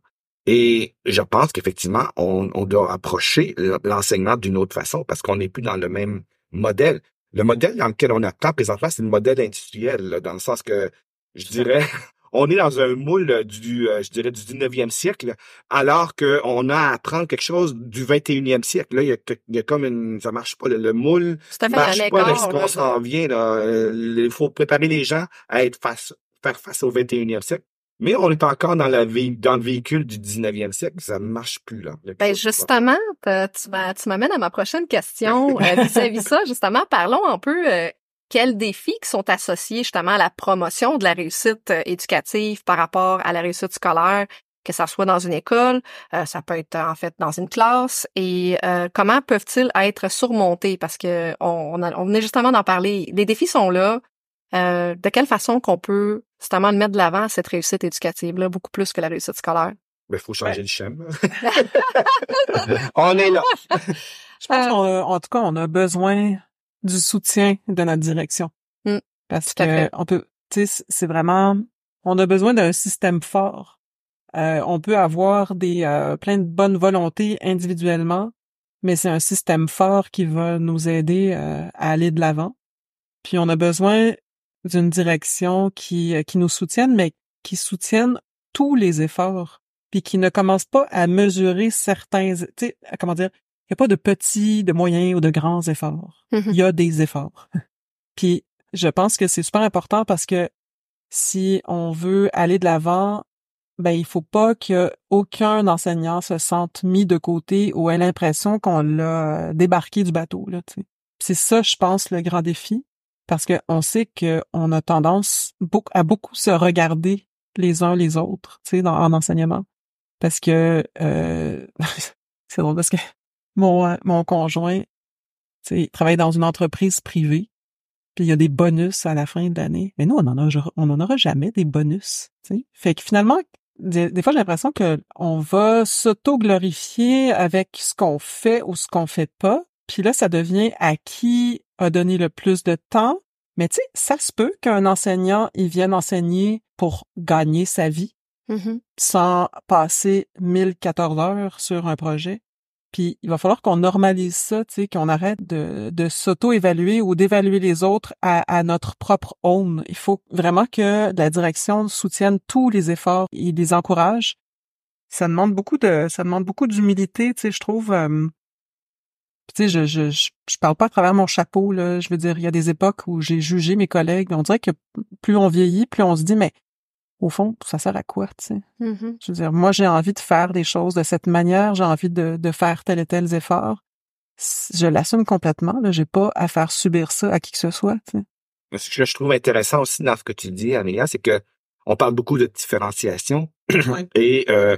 Et je pense qu'effectivement, on, on doit approcher l'enseignement d'une autre façon parce qu'on n'est plus dans le même modèle. Le modèle dans lequel on apprend présentement, c'est le modèle industriel, là, dans le sens que, je dirais, on est dans un moule du, euh, je dirais, du 19e siècle, alors qu'on a à apprendre quelque chose du 21e siècle. Là, il y a, il y a comme une, ça marche pas, le, le moule fait. marche pas avec ce qu'on s'en vient. là. Euh, Il faut préparer les gens à être face, faire face au 21e siècle. Mais on est encore dans, la, dans le véhicule du 19e siècle. Ça ne marche plus, là. Ben justement, tu m'a- tu m'amènes à ma prochaine question euh, vis-à-vis ça. Justement, parlons un peu euh, quels défis qui sont associés justement à la promotion de la réussite euh, éducative par rapport à la réussite scolaire, que ça soit dans une école, euh, ça peut être en fait dans une classe, et euh, comment peuvent-ils être surmontés? Parce que on, on, a- on venait justement d'en parler. Les défis sont là. Euh, de quelle façon qu'on peut justement mettre de l'avant cette réussite éducative là, beaucoup plus que la réussite scolaire? Ben, faut changer le schéma. [LAUGHS] on est là. [LAUGHS] Je pense Euh, qu'en en tout cas, on a besoin du soutien de notre direction. Mm, Parce tout à que fait. on peut, tu sais, c'est vraiment, on a besoin d'un système fort. Euh, on peut avoir des euh, plein de bonnes volontés individuellement, mais c'est un système fort qui va nous aider euh, à aller de l'avant. Puis on a besoin d'une direction qui euh, qui nous soutienne, mais qui soutienne tous les efforts, puis qui ne commence pas à mesurer certains, tu sais, comment dire, il n'y a pas de petits, de moyens ou de grands efforts. Mhm. Il y a des efforts. [LAUGHS] Puis je pense que c'est super important parce que si on veut aller de l'avant, ben il faut pas que aucun enseignant se sente mis de côté ou ait l'impression qu'on l'a débarqué du bateau là. C'est ça, je pense, le grand défi, parce que on sait que on a tendance à beaucoup se regarder les uns les autres, tu sais, en enseignement, parce que euh, [LAUGHS] c'est drôle parce que mon euh, mon conjoint, tu sais, il travaille dans une entreprise privée, puis il y a des bonus à la fin de l'année. Mais nous, on en a, on en aura jamais des bonus. tu sais. Fait que finalement, des, des fois, j'ai l'impression que on va s'auto-glorifier avec ce qu'on fait ou ce qu'on fait pas. Puis là, ça devient à qui a donné le plus de temps. Mais tu sais, ça se peut qu'un enseignant, il vienne enseigner pour gagner sa vie Mhm. sans passer 1014 heures sur un projet. Puis il va falloir qu'on normalise ça, tu sais, qu'on arrête de, de s'auto-évaluer ou d'évaluer les autres à, à notre propre own. Il faut vraiment que la direction soutienne tous les efforts et les encourage. Ça demande beaucoup de, ça demande beaucoup d'humilité, tu sais, je trouve. euh, tu sais, je, je, je, je parle pas à travers mon chapeau, là. Je veux dire, il y a des époques où j'ai jugé mes collègues. On dirait que plus on vieillit, plus on se dit, mais au fond, ça sert à quoi, tu sais? Mhm. Je veux dire, moi, j'ai envie de faire des choses de cette manière, j'ai envie de, de faire tel et tel effort. Je l'assume complètement, là. J'ai pas à faire subir ça à qui que ce soit, tu sais. Ce que je trouve intéressant aussi dans ce que tu dis, Amélia, c'est que on parle beaucoup de différenciation [CLEARS THROAT] Ouais. et euh,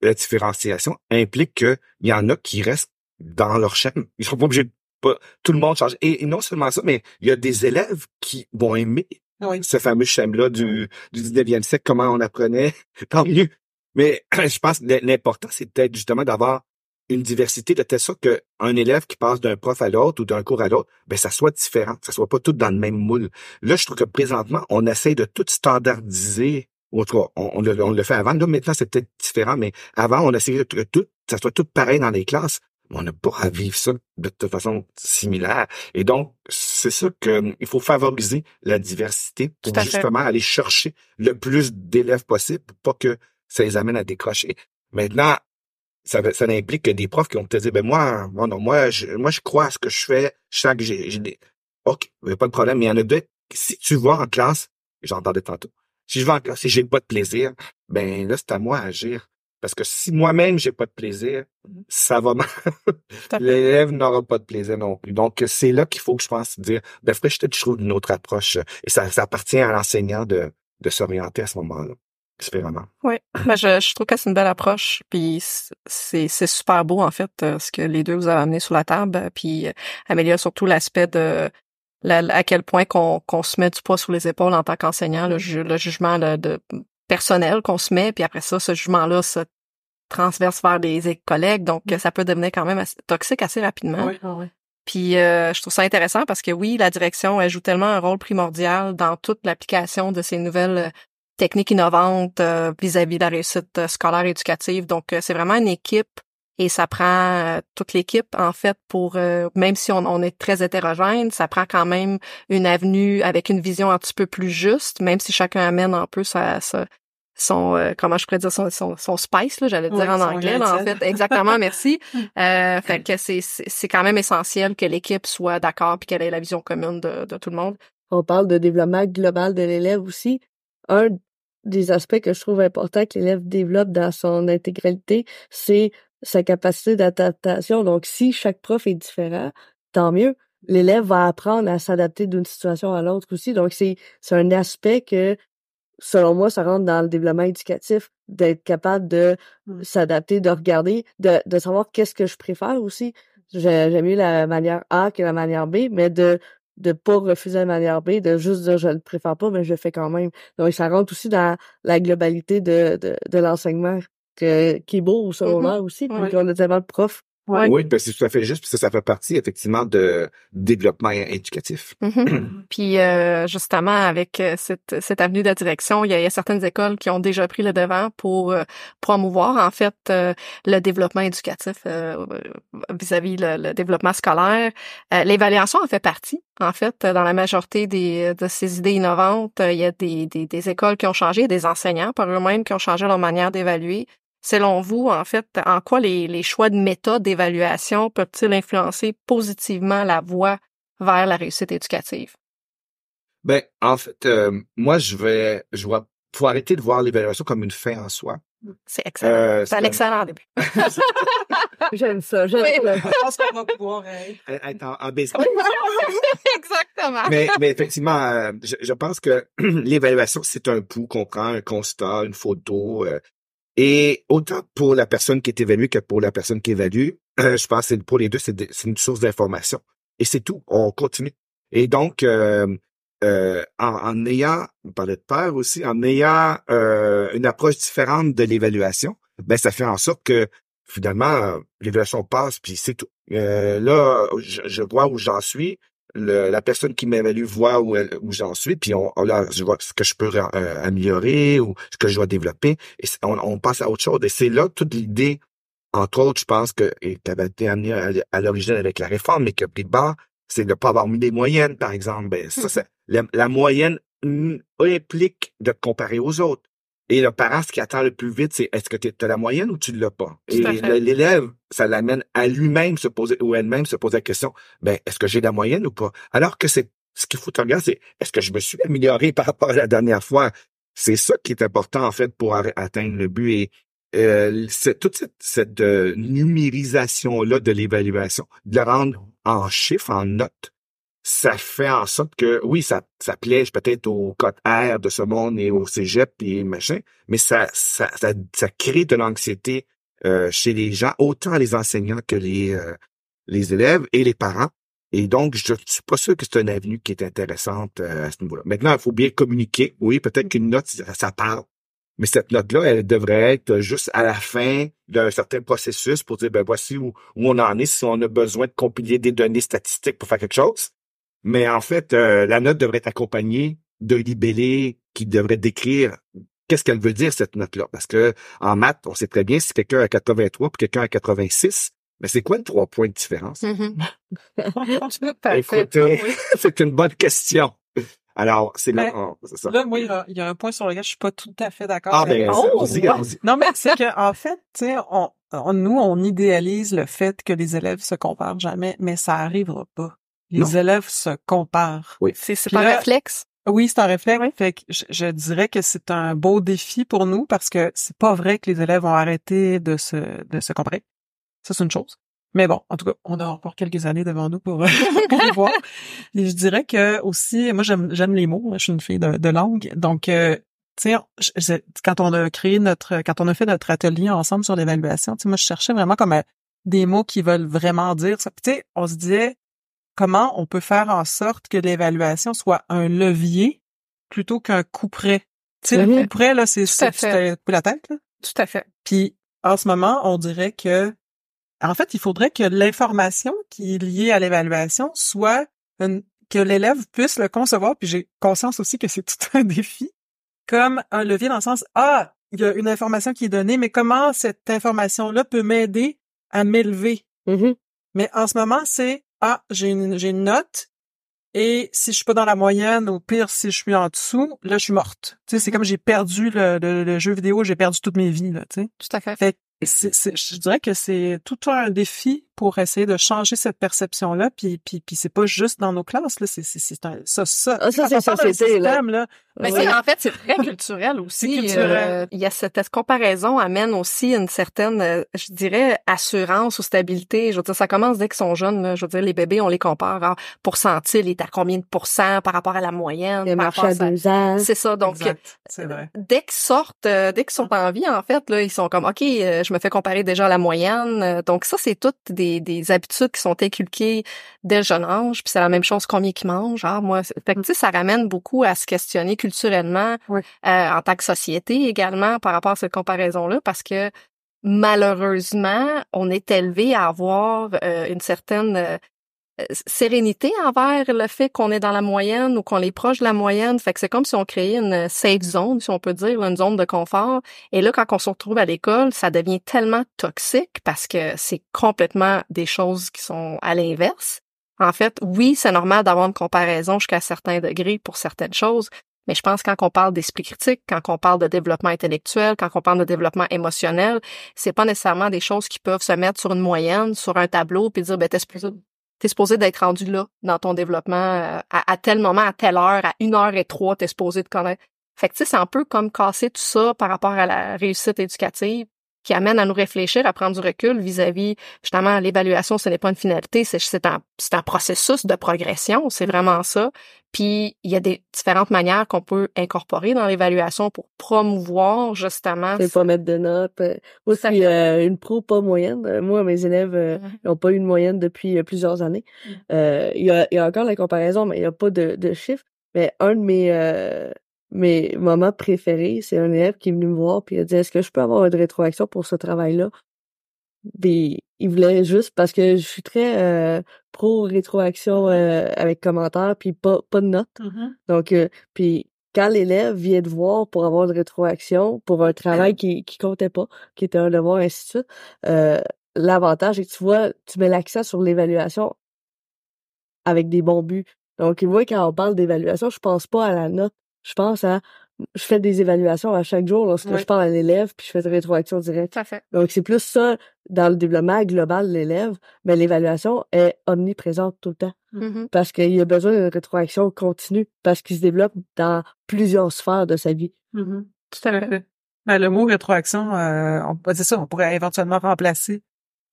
la différenciation implique qu'il y en a qui restent dans leur chaîne. Ils sont pas obligés de pas, tout le monde change. Et, et non seulement ça, mais il y a des élèves qui vont aimer Oui. ce fameux schème-là du, du 19e siècle, comment on apprenait, [LAUGHS] tant mieux. Mais [CLEARS THROAT] je pense que l'important, c'est peut-être justement d'avoir une diversité de telle sorte qu'un élève qui passe d'un prof à l'autre ou d'un cours à l'autre, ben ça soit différent, que ça soit pas tout dans le même moule. Là, je trouve que présentement, on essaie de tout standardiser. En tout cas, on, on le, on le fait avant. Là, maintenant, c'est peut-être différent, mais avant, on essayait de tout ça soit tout pareil dans les classes, on n'a pas à vivre ça de toute façon similaire. Et donc, c'est ça que il faut favoriser la diversité pour fait. justement aller chercher le plus d'élèves possible pour pas que ça les amène à décrocher. Maintenant, ça, ça implique que des profs qui vont te dire, ben moi, moi, non, moi, je, moi, je crois à ce que je fais, je sens que j'ai, j'ai des, ok, pas de problème, mais il y en a deux. Si tu vas en classe, j'entendais tantôt, si je vais en classe et j'ai pas de plaisir, ben là, c'est à moi à agir. Parce que si moi-même j'ai pas de plaisir, ça va mal. L'élève n'aura pas de plaisir non plus. Donc, c'est là qu'il faut que je pense dire, ben, faudrait que je trouve une autre approche. Et ça, ça appartient à l'enseignant de, de s'orienter à ce moment-là. Différemment. Oui, ben je, je trouve que c'est une belle approche, puis c'est c'est super beau en fait euh, ce que les deux vous avez amené sur la table, puis euh, améliore surtout l'aspect de la- à quel point qu'on qu'on se met du poids sur les épaules en tant qu'enseignant, le, ju- le jugement de, de personnel qu'on se met, puis après ça, ce jugement-là se transverse vers des collègues, donc euh, ça peut devenir quand même assez toxique assez rapidement. Oui. Ah ouais. Puis euh, je trouve ça intéressant parce que oui, la direction elle joue tellement un rôle primordial dans toute l'application de ces nouvelles euh, techniques innovantes euh, vis-à-vis de la réussite euh, scolaire et éducative. Donc euh, c'est vraiment une équipe et ça prend euh, toute l'équipe en fait pour euh, même si on, on est très hétérogène, ça prend quand même une avenue avec une vision un petit peu plus juste, même si chacun amène un peu sa, sa- son euh, comment je pourrais dire son son, son spice là, j'allais dire Ouais, en anglais là, en fait. Exactement, merci. [LAUGHS] Euh, fait que c'est c'est c'est quand même essentiel que l'équipe soit d'accord puis qu'elle ait la vision commune de, de tout le monde. on parle de développement global de l'élève aussi. Un des aspects que je trouve important que l'élève développe dans son intégralité, c'est sa capacité d'adaptation. Donc, si chaque prof est différent, tant mieux. L'élève va apprendre à s'adapter d'une situation à l'autre aussi. Donc, c'est, c'est un aspect que, selon moi, ça rentre dans le développement éducatif, d'être capable de Mm. s'adapter, de regarder, de, de savoir qu'est-ce que je préfère aussi. J'ai- J'aime mieux la manière A que la manière B, mais de de pas refuser la manière B, de juste dire je ne préfère pas, mais je le fais quand même. Donc, ça rentre aussi dans la globalité de, de, de l'enseignement que, qui est beau au secondaire aussi, puis Ouais. qu'on a tellement de profs. Ouais. Oui, ben, c'est tout à fait juste, parce que ça fait partie, effectivement, de développement éducatif. Mhm. [CLEARS THROAT] Puis euh, justement, avec euh, cette, cette avenue de direction, il y, a, il y a certaines écoles qui ont déjà pris le devant pour euh, promouvoir en fait euh, le développement éducatif euh, vis-à-vis le, le développement scolaire. Euh, L'évaluation en fait partie. En fait, dans la majorité des, de ces idées innovantes, il y a des, des, des écoles qui ont changé, des enseignants par eux-mêmes qui ont changé leur manière d'évaluer. Selon vous, en fait, en quoi les, les choix de méthode d'évaluation peuvent-ils influencer positivement la voie vers la réussite éducative? Ben, en fait, euh, moi, je vais, je vois, faut arrêter de voir l'évaluation comme une fin en soi. C'est excellent. Euh, c'est un excellent début. [LAUGHS] J'aime ça, j'aime Oui. ça. Je pense qu'on va pouvoir être. Être en, en business. [LAUGHS] Exactement. mais, mais effectivement, euh, je, je pense que [CLEARS THROAT] l'évaluation, c'est un pouls qu'on prend, un constat, une photo. Et autant pour la personne qui est évaluée que pour la personne qui évalue, [CLEARS THROAT] je pense que pour les deux, c'est une source d'information. Et c'est tout. On continue. Et donc, euh, euh, en, en ayant, on parlait de peur aussi, en ayant euh, une approche différente de l'évaluation, ben ça fait en sorte que finalement, euh, l'évaluation passe, puis c'est tout. Euh, là, je, je vois où j'en suis. Le- la personne qui m'évalue voit où, elle- où j'en suis, puis on, là, je vois ce que je peux euh, améliorer ou ce que je dois développer. Et on, on passe à autre chose. Et c'est là toute l'idée, entre autres, je pense que qui avait été amenée à, à l'origine avec la réforme, mais pris de bas, c'est de ne pas avoir mis des moyennes, par exemple. Ben, ça, Mhm. c'est- la, la moyenne implique de comparer aux autres. Et le parent, ce qui attend le plus vite, c'est est-ce que tu as la moyenne ou tu ne l'as pas? Tout Et l'élève, ça l'amène à lui-même se poser ou elle-même se poser la question, ben, est-ce que j'ai la moyenne ou pas? Alors que c'est ce qu'il faut te regarder, c'est est-ce que je me suis amélioré par rapport à la dernière fois? C'est ça qui est important, en fait, pour atteindre le but. Et euh, c'est toute cette, cette euh, numérisation-là de l'évaluation, de le rendre en chiffres, en notes, ça fait en sorte que, oui, ça, ça peut-être au code R de ce monde et au cégep et machin, mais ça, ça, ça, ça crée de l'anxiété euh, chez les gens, autant les enseignants que les, euh, les élèves et les parents. Et donc, je suis pas sûr que c'est une avenue qui est intéressante euh, à ce niveau-là. Maintenant, il faut bien communiquer. Oui, peut-être qu'une note, ça, ça parle. Mais cette note-là, elle devrait être juste à la fin d'un certain processus pour dire, ben voici où, où on en est, si on a besoin de compiler des données statistiques pour faire quelque chose. Mais en fait, euh, la note devrait être accompagnée d'un libellé qui devrait décrire qu'est-ce qu'elle veut dire cette note-là Parce que en maths, on sait très bien si quelqu'un a 83 puis quelqu'un a 86, mais c'est quoi le trois points de différence? [LAUGHS] Écoutez, [LAUGHS] c'est une bonne question. Alors, c'est là, ça. Là, moi, il y, a, il y a un point sur lequel je suis pas tout à fait d'accord. Ah ben, allons-y, allons-y. Non, mais c'est que en fait, tu sais, on, on- nous, on idéalise le fait que les élèves se comparent jamais, mais ça arrivera pas. Les Non. élèves se comparent. C'est c'est là- réflexe? Oui, c'est un réflexe. Oui. Fait que je, je dirais que c'est un beau défi pour nous parce que c'est pas vrai que les élèves vont arrêter de se, de se comparer. Ça, c'est une chose. Mais bon, en tout cas, on a encore quelques années devant nous pour, [LAUGHS] pour les voir. Et je dirais que aussi, moi, j'aime, j'aime les mots. Je suis une fille de, de langue. Donc, euh, tu sais, quand on a créé notre, quand on a fait notre atelier ensemble sur l'évaluation, tu sais, moi, je cherchais vraiment comme euh, des mots qui veulent vraiment dire ça. Puis, tu sais, on se disait, comment on peut faire en sorte que l'évaluation soit un levier plutôt qu'un coup près? Tu sais, le coup près, là, c'est, coupes la tête, là. Tout à fait. Puis en ce moment, on dirait que en fait, il faudrait que l'information qui est liée à l'évaluation soit une- que l'élève puisse le concevoir, puis j'ai conscience aussi que c'est tout un défi, comme un levier dans le sens ah, il y a une information qui est donnée, mais comment cette information-là peut m'aider à m'élever? Mhm. Mais en ce moment, c'est ah, j'ai une j'ai une note et si je suis pas dans la moyenne, ou pire si je suis en dessous, là je suis morte. Tu sais, c'est comme j'ai perdu le, le, le jeu vidéo, j'ai perdu toute mes vies là, tu sais. Tout à fait. Fait que c'est, c'est- je dirais que c'est tout un défi pour essayer de changer cette perception-là, puis puis puis c'est pas juste dans nos classes là, c'est c'est c'est un ça ça. Ah, ça, c'est société, là. système, là. Mais Ouais. c'est- en fait, c'est très culturel aussi. C'est culturel. Euh, il y a cette comparaison amène aussi une certaine, euh, je dirais, assurance ou stabilité. Je veux dire, ça commence dès qu'ils sont jeunes. là. Je veux dire, les bébés, on les compare. Alors, pourcentil, il est à combien de pourcents par rapport à la moyenne? Il rapport à deux ans. C'est ça. Donc, Exact, c'est vrai. dès qu'ils sortent, euh, dès qu'ils sont en vie, en fait, là, ils sont comme, OK, euh, je me fais comparer déjà à la moyenne. Euh, Donc, ça, c'est toutes des, des habitudes qui sont inculquées dès le jeune âge. Puis c'est la même chose combien qu'ils mangent. Ah, moi, fait que, tu sais, ça ramène beaucoup à se questionner culturellement, Oui. euh, en tant que société également, par rapport à cette comparaison-là, parce que malheureusement, on est élevé à avoir euh, une certaine euh, sérénité envers le fait qu'on est dans la moyenne ou qu'on est proche de la moyenne. Fait que c'est comme si on créait une safe zone, si on peut dire, une zone de confort. Et là, quand on se retrouve à l'école, ça devient tellement toxique parce que c'est complètement des choses qui sont à l'inverse. En fait, oui, c'est normal d'avoir une comparaison jusqu'à certains degrés pour certaines choses, mais je pense que quand on parle d'esprit critique, quand on parle de développement intellectuel, quand on parle de développement émotionnel, c'est pas nécessairement des choses qui peuvent se mettre sur une moyenne, sur un tableau, puis dire, ben, t'es supposé, t'es supposé d'être rendu là dans ton développement euh, à, à tel moment, à telle heure, à une heure et trois, t'es supposé de connaître. Fait que tu sais, c'est un peu comme casser tout ça par rapport à la réussite éducative qui amène à nous réfléchir, à prendre du recul vis-à-vis, justement, l'évaluation, ce n'est pas une finalité, c'est, c'est un, c'est un processus de progression, c'est vraiment ça. Puis, il y a des différentes manières qu'on peut incorporer dans l'évaluation pour promouvoir, justement, C'est pas mettre de notes. Euh, Moi, Ça suis euh, une pro pas moyenne. Euh, Moi, mes élèves euh, Mhm. n'ont pas eu de moyenne depuis euh, plusieurs années. Mm. Euh, Il y, a, y a encore la comparaison, mais il n'y a pas de, de chiffres. Mais un de mes, euh, mes moments préférés, c'est un élève qui est venu me voir puis il a dit Est-ce que je peux avoir une rétroaction pour ce travail-là? Puis il voulait juste parce que je suis très euh, pro rétroaction euh, avec commentaires puis pas, pas de notes. Donc, euh, puis quand l'élève vient te voir pour avoir une rétroaction, pour un travail qui, qui comptait pas, qui était un devoir, ainsi de suite, euh, l'avantage est que tu vois, tu mets l'accent sur l'évaluation avec des bons buts. Donc, moi, quand on parle d'évaluation, je pense pas à la note. Je pense à, je fais des évaluations à chaque jour lorsque Oui. je parle à l'élève, puis je fais des rétroactions directes. Tout à fait. Donc, c'est plus ça dans le développement global de l'élève, mais l'évaluation est omniprésente tout le temps Mhm. parce qu'il a besoin d'une rétroaction continue, parce qu'il se développe dans plusieurs sphères de sa vie. Tout à fait. Ben, le mot rétroaction, euh, on, ben, c'est ça, on pourrait éventuellement remplacer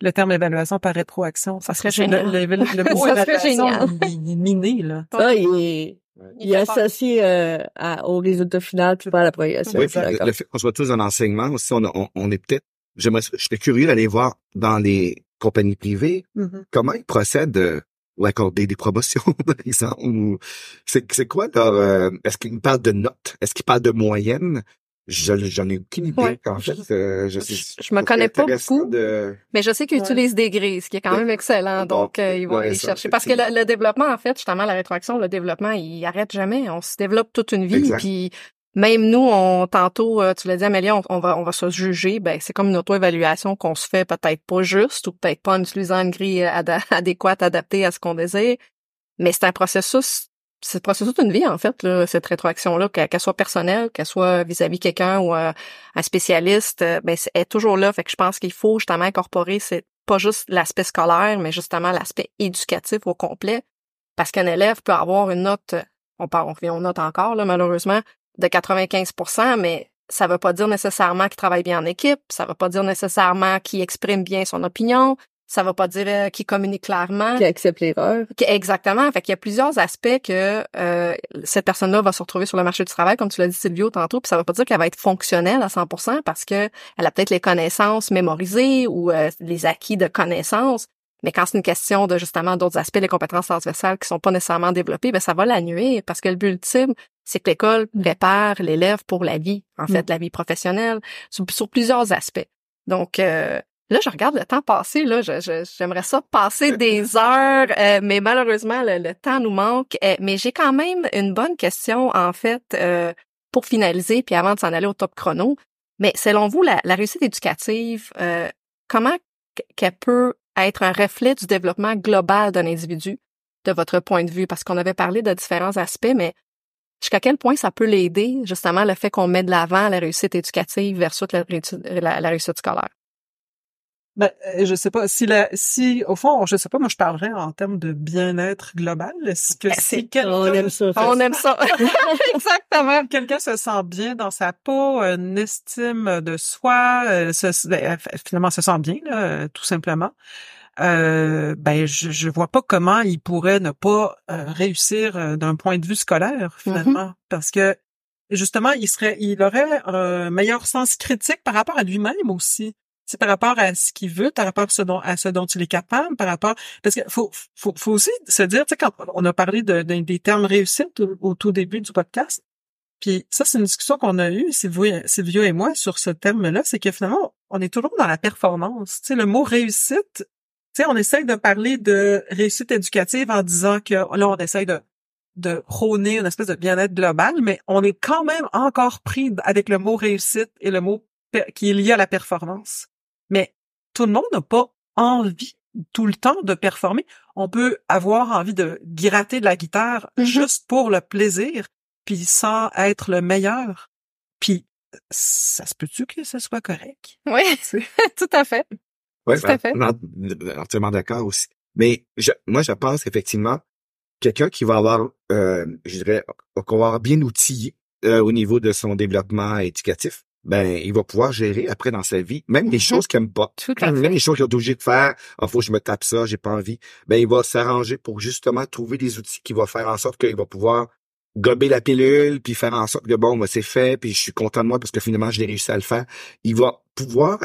le terme évaluation par rétroaction. Ça serait génial. Le, le, le [LAUGHS] mot Ça serait évaluation, miné, là. Ça, il est, Il il est associé euh, à- au résultat final, pas à la progression. Oui, le, d'accord. le fait qu'on soit tous dans l'enseignement aussi, on, a- on, on est peut-être, j'aimerais, j'étais curieux d'aller voir dans les compagnies privées Mhm. comment ils procèdent euh, ou accorder des promotions, [LAUGHS] par exemple, ou c'est, c'est quoi leur, euh, est-ce qu'ils parlent de notes? Est-ce qu'ils parlent de moyenne? Je, j'en ai aucune idée, Ouais. en fait. euh, je, sais- Je- je me connais pas beaucoup. De... Mais je sais qu'ils Ouais. utilisent des grilles, ce qui est quand même excellent. Bon, Donc, euh, ils vont ouais, aller ça, chercher. Parce que le, le développement, en fait, justement, la rétroaction, le développement, il arrête jamais. On se développe toute une vie. Exact. Puis, même nous, on tantôt, euh, tu l'as dit Amélie, on, on, va on va se juger. Ben c'est comme une auto-évaluation qu'on se fait peut-être pas juste ou peut-être pas en utilisant une grille adéquate, adaptée à ce qu'on désire. Mais c'est un processus, c'est processus d'une vie en fait, là, cette rétroaction-là, qu'elle soit personnelle, qu'elle soit vis-à-vis quelqu'un ou un spécialiste, euh, ben est toujours là. Fait que je pense qu'il faut justement incorporer c'est pas juste l'aspect scolaire, mais justement l'aspect éducatif au complet, parce qu'un élève peut avoir une note, on parle, on, on note encore là malheureusement, de 95% mais ça veut pas dire nécessairement qu'il travaille bien en équipe, ça veut pas dire nécessairement qu'il exprime bien son opinion, ça veut pas dire euh, qu'il communique clairement. Qu'il accepte l'erreur. Exactement. Fait qu'il y a plusieurs aspects que euh, cette personne-là va se retrouver sur le marché du travail, comme tu l'as dit Sylvio tantôt, puis ça veut pas dire qu'elle va être fonctionnelle à 100% parce que elle a peut-être les connaissances mémorisées ou euh, les acquis de connaissances, mais quand c'est une question de justement d'autres aspects, les compétences transversales qui sont pas nécessairement développées, ben ça va la nuire parce que le but ultime, c'est que l'école prépare l'élève pour la vie, en fait, mm. la vie professionnelle, sur, plusieurs aspects. Donc euh, là, je regarde le temps passer, là, j'aimerais ça passer [LAUGHS] des heures, euh, mais malheureusement, le, temps nous manque. Euh, mais j'ai quand même une bonne question, en fait, pour finaliser, puis avant de s'en aller au top chrono. Mais selon vous, la, la réussite éducative, comment qu'elle peut être un reflet du développement global d'un individu, de votre point de vue, parce qu'on avait parlé de différents aspects, mais jusqu'à quel point ça peut l'aider, justement, le fait qu'on met de l'avant la réussite éducative versus la, la réussite scolaire? Ben, euh, je sais pas si la, si au fond, je sais pas, moi je parlerais en termes de bien-être global. Est-ce que ben, si on aime ça, on aime ça, [LAUGHS] [LAUGHS] exactement. Quelqu'un se sent bien dans sa peau, une estime de soi, euh, se, ben, finalement se sent bien, là, tout simplement. Euh, ben je, je vois pas comment il pourrait ne pas euh, réussir d'un point de vue scolaire mm-hmm. finalement, parce que justement il serait, il aurait un meilleur sens critique par rapport à lui-même aussi c'est par rapport à ce qu'il veut, par rapport à ce dont, à ce dont il est capable, par rapport parce que faut faut, faut aussi se dire, tu sais, quand on a parlé de, des termes réussite au, tout début du podcast, puis ça c'est une discussion qu'on a eue Sylvio, et moi sur ce terme-là, c'est que finalement on est toujours dans la performance. Tu sais, le mot réussite, tu sais, on essaye de parler de réussite éducative en disant que là on essaye de de prôner une espèce de bien-être global, mais on est quand même encore pris avec le mot réussite et le mot qui est lié à la performance. Mais tout le monde n'a pas envie tout le temps de performer. On peut avoir envie de gratter de la guitare mm-hmm. juste pour le plaisir, puis sans être le meilleur. Puis ça se peut-tu que ce soit correct? Oui, [LAUGHS] tout à fait. Oui, tout à fait. Entièrement d'accord aussi. Mais je, moi, je pense effectivement quelqu'un qui va avoir, euh, je dirais, va avoir bien outillé euh, au niveau de son développement éducatif, ben il va pouvoir gérer après dans sa vie, même les mm-hmm. choses qu'il aime pas. même les choses qu'il est obligé de faire, il faut que je me tape ça, j'ai pas envie. Ben il va s'arranger pour justement trouver des outils qui vont faire en sorte qu'il va pouvoir gober la pilule, puis faire en sorte que bon, ben, c'est fait, puis je suis content de moi parce que finalement j'ai réussi à le faire. Il va pouvoir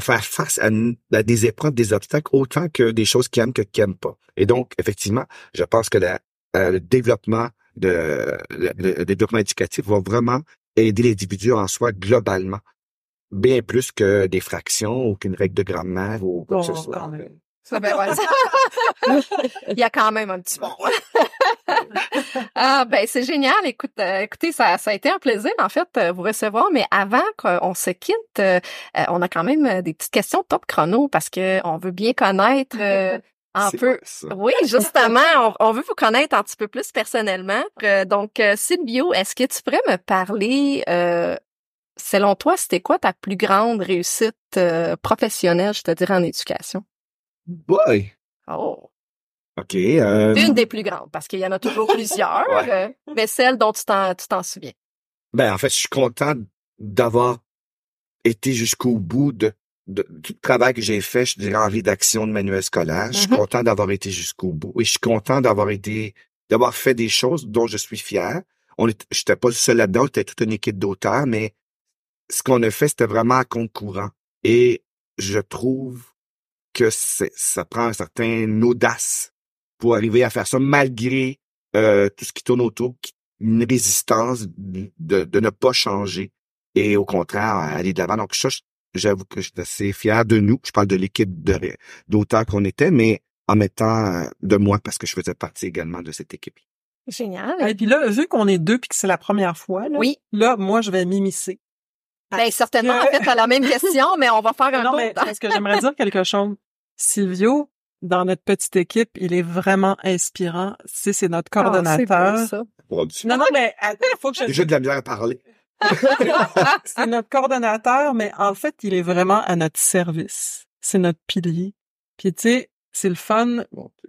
faire face à, des épreuves, des obstacles autant que des choses qu'il aime que qu'il aime pas. Et donc effectivement, je pense que euh, le développement de le développement éducatif va vraiment aider l'individu en soi globalement, bien plus que des fractions ou qu'une règle de grammaire ou quoi que ce soit. Ben, [LAUGHS] Il y a quand même un petit bon. [LAUGHS] ah ben c'est génial. Écoute, euh, écoutez, ça, ça a été un plaisir en fait euh, vous recevoir. Mais avant qu'on se quitte, euh, on a quand même des petites questions top chrono parce que on veut bien connaître [LAUGHS] un peu. Oui, justement, [LAUGHS] on, veut vous connaître un petit peu plus personnellement. Euh, donc, euh, Sylvio, est-ce que tu pourrais me parler, euh, selon toi, c'était quoi ta plus grande réussite professionnelle, je te dirais, en éducation? Boy! Oh! OK. Une des plus grandes, parce qu'il y en a toujours [LAUGHS] plusieurs, mais celle dont tu t'en, tu t'en souviens. Ben, en fait, je suis content d'avoir été jusqu'au bout de de, tout le travail que j'ai fait, je dirais, en rédaction de manuels scolaires. Je suis mm-hmm. content d'avoir été jusqu'au bout. Et je suis content d'avoir été, d'avoir fait des choses dont je suis fier. On j'étais pas seul là-dedans, c'était toute une équipe d'auteurs, mais ce qu'on a fait, c'était vraiment à compte courant. Et je trouve que ça prend un certain audace pour arriver à faire ça malgré euh, tout ce qui tourne autour, une résistance de, de ne pas changer et au contraire aller de l'avant. Donc ça, j'avoue que j'étais assez fier de nous. Je parle de l'équipe d'auteurs qu'on était, mais en mettant euh, de moi parce que je faisais partie également de cette équipe. Génial. Et puis là, vu qu'on est deux puis que c'est la première fois, là, Oui. là, moi, je vais m'immiscer. Ben, certainement, que- en fait, t'as la même question, mais on va faire un Non, tour. mais parce que j'aimerais dire quelque chose. Silvio, dans notre petite équipe, il est vraiment inspirant. Sais, c'est notre Ah, c'est coordonnateur. beau, ça. Non, non, mais attends, il faut que je... Déjà de la misère à parler. [LAUGHS] c'est notre coordonnateur, mais en fait, il est vraiment à notre service. C'est notre pilier. Puis tu sais, c'est le fun.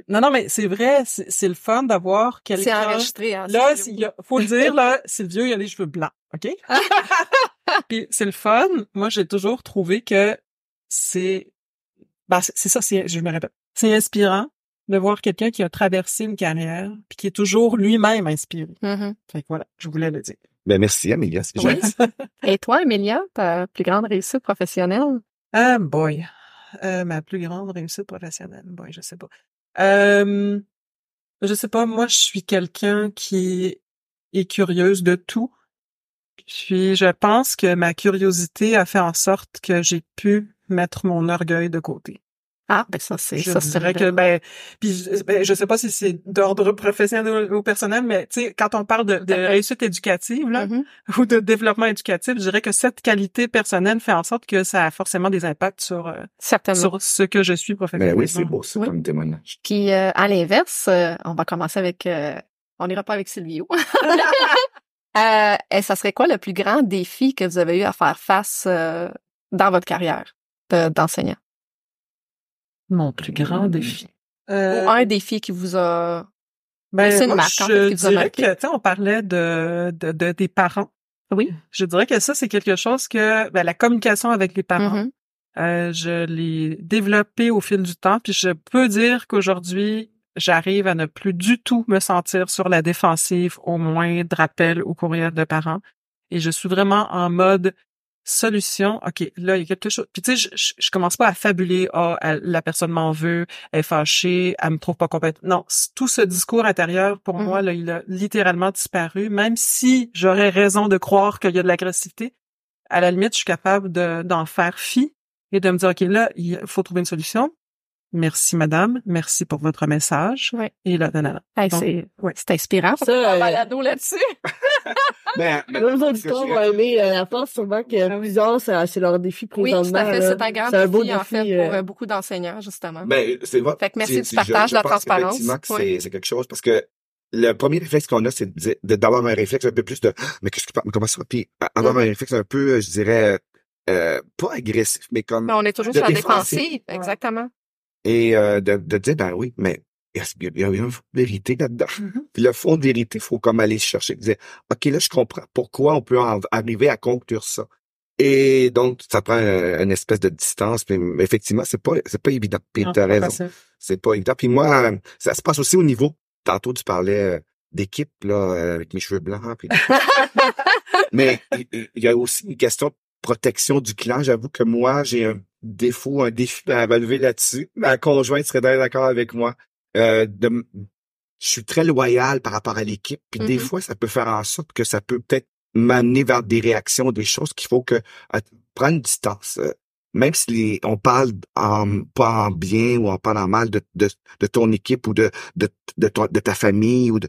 Non, non, mais c'est vrai, c'est c'est le fun d'avoir C'est quelqu'un. enregistré, hein. Là, c'est- il y a- faut le dire, là, [LAUGHS] Silvio, il a les cheveux blancs, OK? [LAUGHS] Puis c'est le fun. Moi, j'ai toujours trouvé que c'est... Ben, c'est c'est ça, c'est- je me répète. C'est inspirant de voir quelqu'un qui a traversé une carrière puis qui est toujours lui-même inspiré. Mhm. Fait que voilà, je voulais le dire. Ben, merci, Amélia. C'est Oui. Et toi, Emilia, ta plus grande réussite professionnelle? Ah, boy. Euh, ma plus grande réussite professionnelle. Boy, je sais pas. Euh, je sais pas, moi, je suis quelqu'un qui est curieuse de tout. Puis, je pense que ma curiosité a fait en sorte que j'ai pu mettre mon orgueil de côté. Ah, ben ça, c'est Je ça. c'est dirais que, ben, puis, je- ben, je sais pas si c'est d'ordre professionnel ou, personnel, mais, tu sais, quand on parle de, de réussite éducative, là, Mhm. ou de développement éducatif, je dirais que cette qualité personnelle fait en sorte que ça a forcément des impacts sur, euh, Certainement. sur ce que je suis Ben professionnellement. oui, c'est beau, ça, Oui. comme témoignage. Puis euh, à l'inverse, euh, on va commencer avec euh, on n'ira pas avec Silvio. [LAUGHS] euh, et ça serait quoi le plus grand défi que vous avez eu à faire face euh, dans votre carrière de- d'enseignant? Mon plus grand défi. Euh, Ou un défi qui vous a ben, c'est une marque, en je fait, qui vous a dirais marqué. que, tu sais, on parlait de, de, de- des parents. Oui. Je dirais que ça, c'est quelque chose que, ben, la communication avec les parents, Mhm. Euh, je l'ai développé au fil du temps, puis je peux dire qu'aujourd'hui, j'arrive à ne plus du tout me sentir sur la défensive au moindre appel ou courriel de parents. Et je suis vraiment en mode solution. OK, là, il y a quelque chose. Puis tu sais, je, je, commence pas à fabuler. Ah, elle- la personne m'en veut, elle est fâchée, elle me trouve pas compétente. Non, tout ce discours intérieur, pour Mhm. moi, là, il a littéralement disparu. Même si j'aurais raison de croire qu'il y a de l'agressivité, à la limite, je suis capable de, d'en faire fi et de me dire, OK, là, il faut trouver une solution. Merci, madame. Merci pour votre message. Ouais. Et là, là, là, là. Hey, Donc, c'est ouais. c'est inspirant. Ça, Ça, euh, balado là-dessus. [LAUGHS] Ben, ben, Les auditeurs vont aimer euh, la force, sûrement que plusieurs, c'est c'est leur défi Oui, présentement. tout à fait. C'est un grand un beau défi, en fait, pour euh, euh, beaucoup d'enseignants, justement. Ben, c'est vrai. Fait que merci du partage, je- la pense transparence. effectivement que Oui. c'est c'est quelque chose parce que le premier réflexe qu'on a, c'est de dire- de- d'avoir un réflexe un peu plus de Ah, mais qu'est-ce que mais comment ça va? Puis avoir Mm. un réflexe un peu, je dirais, euh, pas agressif, mais comme Mais on est toujours de sur la défensive. Exactement. Et euh, de, de dire ben oui, mais il y a, il y a un fond de vérité là-dedans? Mhm. Puis le fond de vérité, il faut comme aller chercher, dire ok là je comprends pourquoi on peut en- arriver à conclure ça. Et donc ça prend euh, une espèce de distance, mais effectivement c'est pas c'est pas évident. Puis t'as c'est pas raison c'est pas évident. Puis moi, euh, ça se passe aussi au niveau. Tantôt, tu parlais euh, d'équipe, là, avec mes cheveux blancs. puis- [LAUGHS] Mais il il y a aussi une question de protection du clan. J'avoue que moi, j'ai un défaut, un défi à relever là-dessus. Ma conjointe serait d'accord avec moi. Euh, de je suis très loyal par rapport à l'équipe. Puis des Mhm. fois, ça peut faire en sorte que ça peut peut-être m'amener vers des réactions, des choses qu'il faut que à- prendre une distance. Euh, même si les- on parle en, pas en bien ou on parle en mal de, de, de ton équipe ou de, de, de, ton- de ta famille ou de,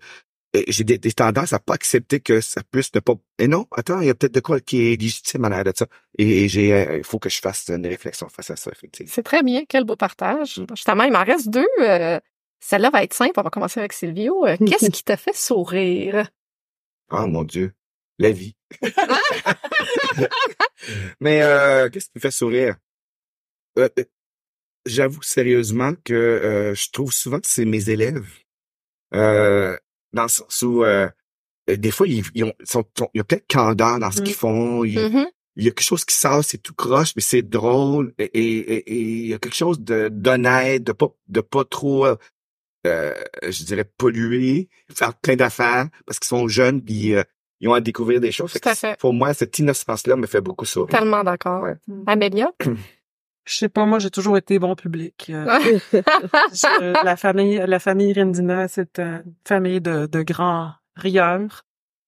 j'ai des, des tendances à pas accepter que ça puisse ne pas. Et non, attends, il y a peut-être de quoi qui est légitime en arrière de ça. Et, et j'ai, euh, il faut que je fasse une réflexion face à ça, effectivement. C'est très bien. Quel beau partage. Justement, il m'en reste deux. euh, Celle-là va être simple. On va commencer avec Silvio. Euh, [LAUGHS] Qu'est-ce qui t'a fait sourire? Oh mon Dieu, la vie. [LAUGHS] Mais euh, qu'est-ce qui me fait sourire? Euh, euh, J'avoue sérieusement que euh, je trouve souvent que c'est mes élèves. Euh, dans le sens où euh, euh, des fois, ils, ils ont, sont, sont- il y a peut-être candeur dans ce qu'ils font. Il, Mhm. il y a quelque chose qui sort, c'est tout croche, mais c'est drôle. Et, et, et- et il y a quelque chose de d'honnête, de pas de pas trop, euh, euh, je dirais, polluer, faire plein d'affaires, parce qu'ils sont jeunes, puis euh, ils ont à découvrir des choses. Tout à fait. Pour moi, cette innocence-là me fait beaucoup sourire. Tellement d'accord. Ouais. Amélia? [CLEARS THROAT] Je sais pas, moi, j'ai toujours été bon public. Euh, [LAUGHS] je- [LAUGHS] la famille, la famille Rendina, c'est une famille de, de grands rieurs,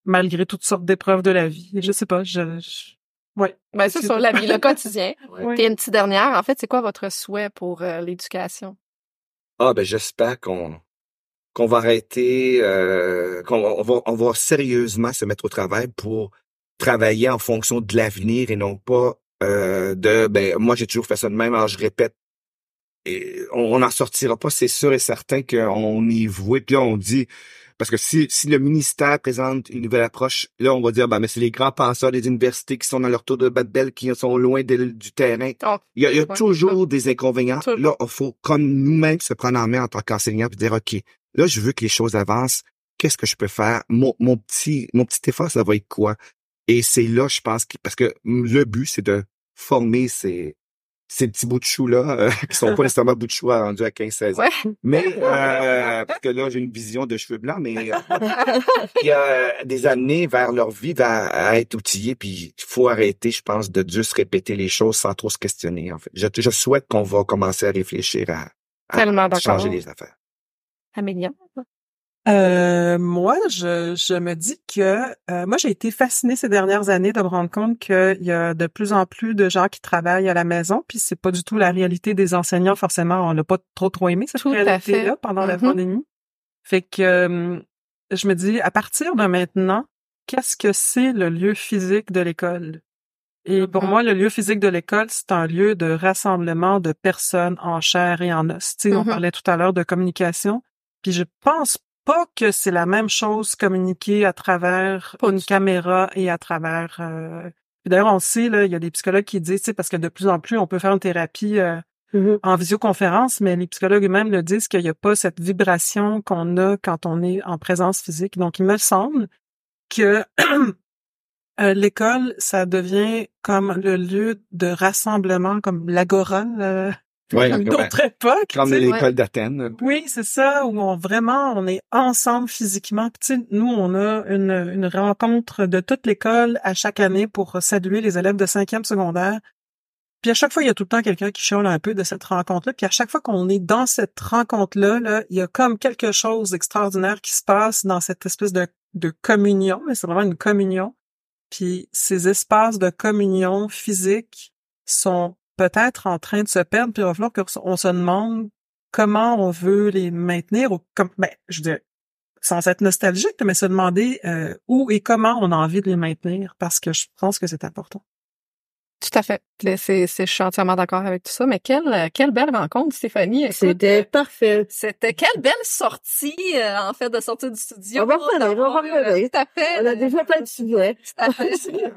malgré toutes sortes d'épreuves de la vie. Je sais pas, je, je- ouais. Ben, c'est sur la vie, le quotidien. [LAUGHS] Ouais. Une petite dernière. En fait, c'est quoi votre souhait pour euh, l'éducation? Ah ben j'espère qu'on qu'on va arrêter, euh, qu'on on va, on va sérieusement se mettre au travail pour travailler en fonction de l'avenir et non pas euh, de ben moi j'ai toujours fait ça de même, alors je répète. Et on n'en sortira pas, c'est sûr et certain qu'on y voit. Puis là, on dit parce que si, si le ministère présente une nouvelle approche, là, on va dire, ben, mais c'est les grands penseurs des universités qui sont dans leur tour de Babel, qui sont loin du terrain. Oh, Il y a, il y a ouais. toujours des inconvénients. Là, il faut comme nous-mêmes se prendre en main en tant qu'enseignants et dire, OK, là, je veux que les choses avancent. Qu'est-ce que je peux faire? Mon, mon petit, mon petit effort, ça va être quoi? Et c'est là, je pense, que, parce que le but, c'est de former ces, ces petits bouts de chou-là, euh, [LAUGHS] qui sont pas [LAUGHS] nécessairement bouts de chou rendus à 15-16 ans. Ouais. Mais, euh, parce que là, j'ai une vision de cheveux blancs, mais euh, [LAUGHS] il y a des années vers leur vie à, à être outillés, puis il faut arrêter, je pense, de juste répéter les choses sans trop se questionner, en fait. Je, je souhaite qu'on va commencer à réfléchir à, à changer les affaires. Amélia. Euh, moi, je, je me dis que euh, moi, j'ai été fascinée ces dernières années de me rendre compte qu'il y a de plus en plus de gens qui travaillent à la maison, puis c'est pas du tout la réalité des enseignants. Forcément, on l'a pas trop trop aimé cette réalité-là pendant la Mhm. pandémie. Fait que euh, je me dis, à partir de maintenant, qu'est-ce que c'est le lieu physique de l'école? Et pour Mhm. moi, le lieu physique de l'école, c'est un lieu de rassemblement de personnes en chair et en os. Tu sais, on Mhm. parlait tout à l'heure de communication. Puis je pense pas que c'est la même chose communiquer à travers Pas une du caméra et à travers. euh, D'ailleurs, on sait là, il y a des psychologues qui disent, tu sais, parce que de plus en plus, on peut faire une thérapie euh, Mhm. en visioconférence, mais les psychologues eux-mêmes le disent qu'il n'y a pas cette vibration qu'on a quand on est en présence physique. Donc, il me semble que [CLEARS THROAT] euh, l'école, ça devient comme le lieu de rassemblement, comme l'agora, euh, Ouais, comme d'autres époques. Comme l'école d'Athènes. Oui, c'est ça, où on vraiment, on est ensemble physiquement. Puis, nous, on a une, une rencontre de toute l'école à chaque année pour saluer les élèves de cinquième secondaire. Puis à chaque fois, il y a tout le temps quelqu'un qui chiale un peu de cette rencontre-là. Puis à chaque fois qu'on est dans cette rencontre-là, là, il y a comme quelque chose d'extraordinaire qui se passe dans cette espèce de, de communion. Mais c'est vraiment une communion. Puis ces espaces de communion physique sont peut-être en train de se perdre. Puis il va falloir qu'on se demande comment on veut les maintenir ou comme ben, je sans être nostalgique, mais se demander euh, où et comment on a envie de les maintenir parce que je pense que c'est important. Tout à fait. C'est, c'est, je suis entièrement d'accord avec tout ça. Mais quelle, quelle belle rencontre, Stéphanie. C'était parfait. C'était quelle belle sortie, euh, en fait, de sortie du studio. On va revenir, on va d'avoir, euh, revenir. Tout à fait. On a déjà plein de sujets. [LAUGHS] Tout à fait.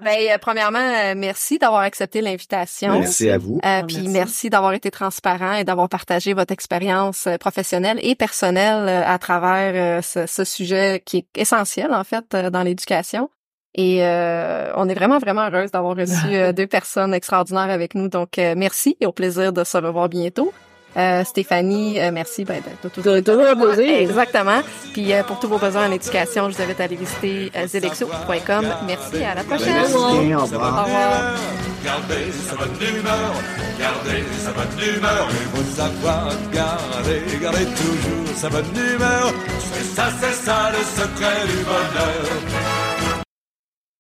ben, euh, premièrement, euh, merci d'avoir accepté l'invitation. Merci à vous. Euh, Ah, puis merci. merci d'avoir été transparent et d'avoir partagé votre expérience euh, professionnelle et personnelle euh, à travers euh, ce, ce sujet qui est essentiel en fait euh, dans l'éducation. Et euh, on est vraiment vraiment heureuse d'avoir reçu euh, [LAUGHS] deux personnes extraordinaires avec nous. Donc euh, merci et au plaisir de se revoir bientôt. Euh, Stéphanie, euh, merci. Ben, ben, t'as tout-. Exactement. Puis euh, pour tous vos besoins en éducation, je vous invite à aller visiter euh, zelexo.com. Merci, à la prochaine. Merci au revoir. Gardez sa bonne humeur, gardez sa bonne humeur. Il faut savoir garder, garder toujours sa bonne humeur. C'est ça, c'est ça le secret du bonheur.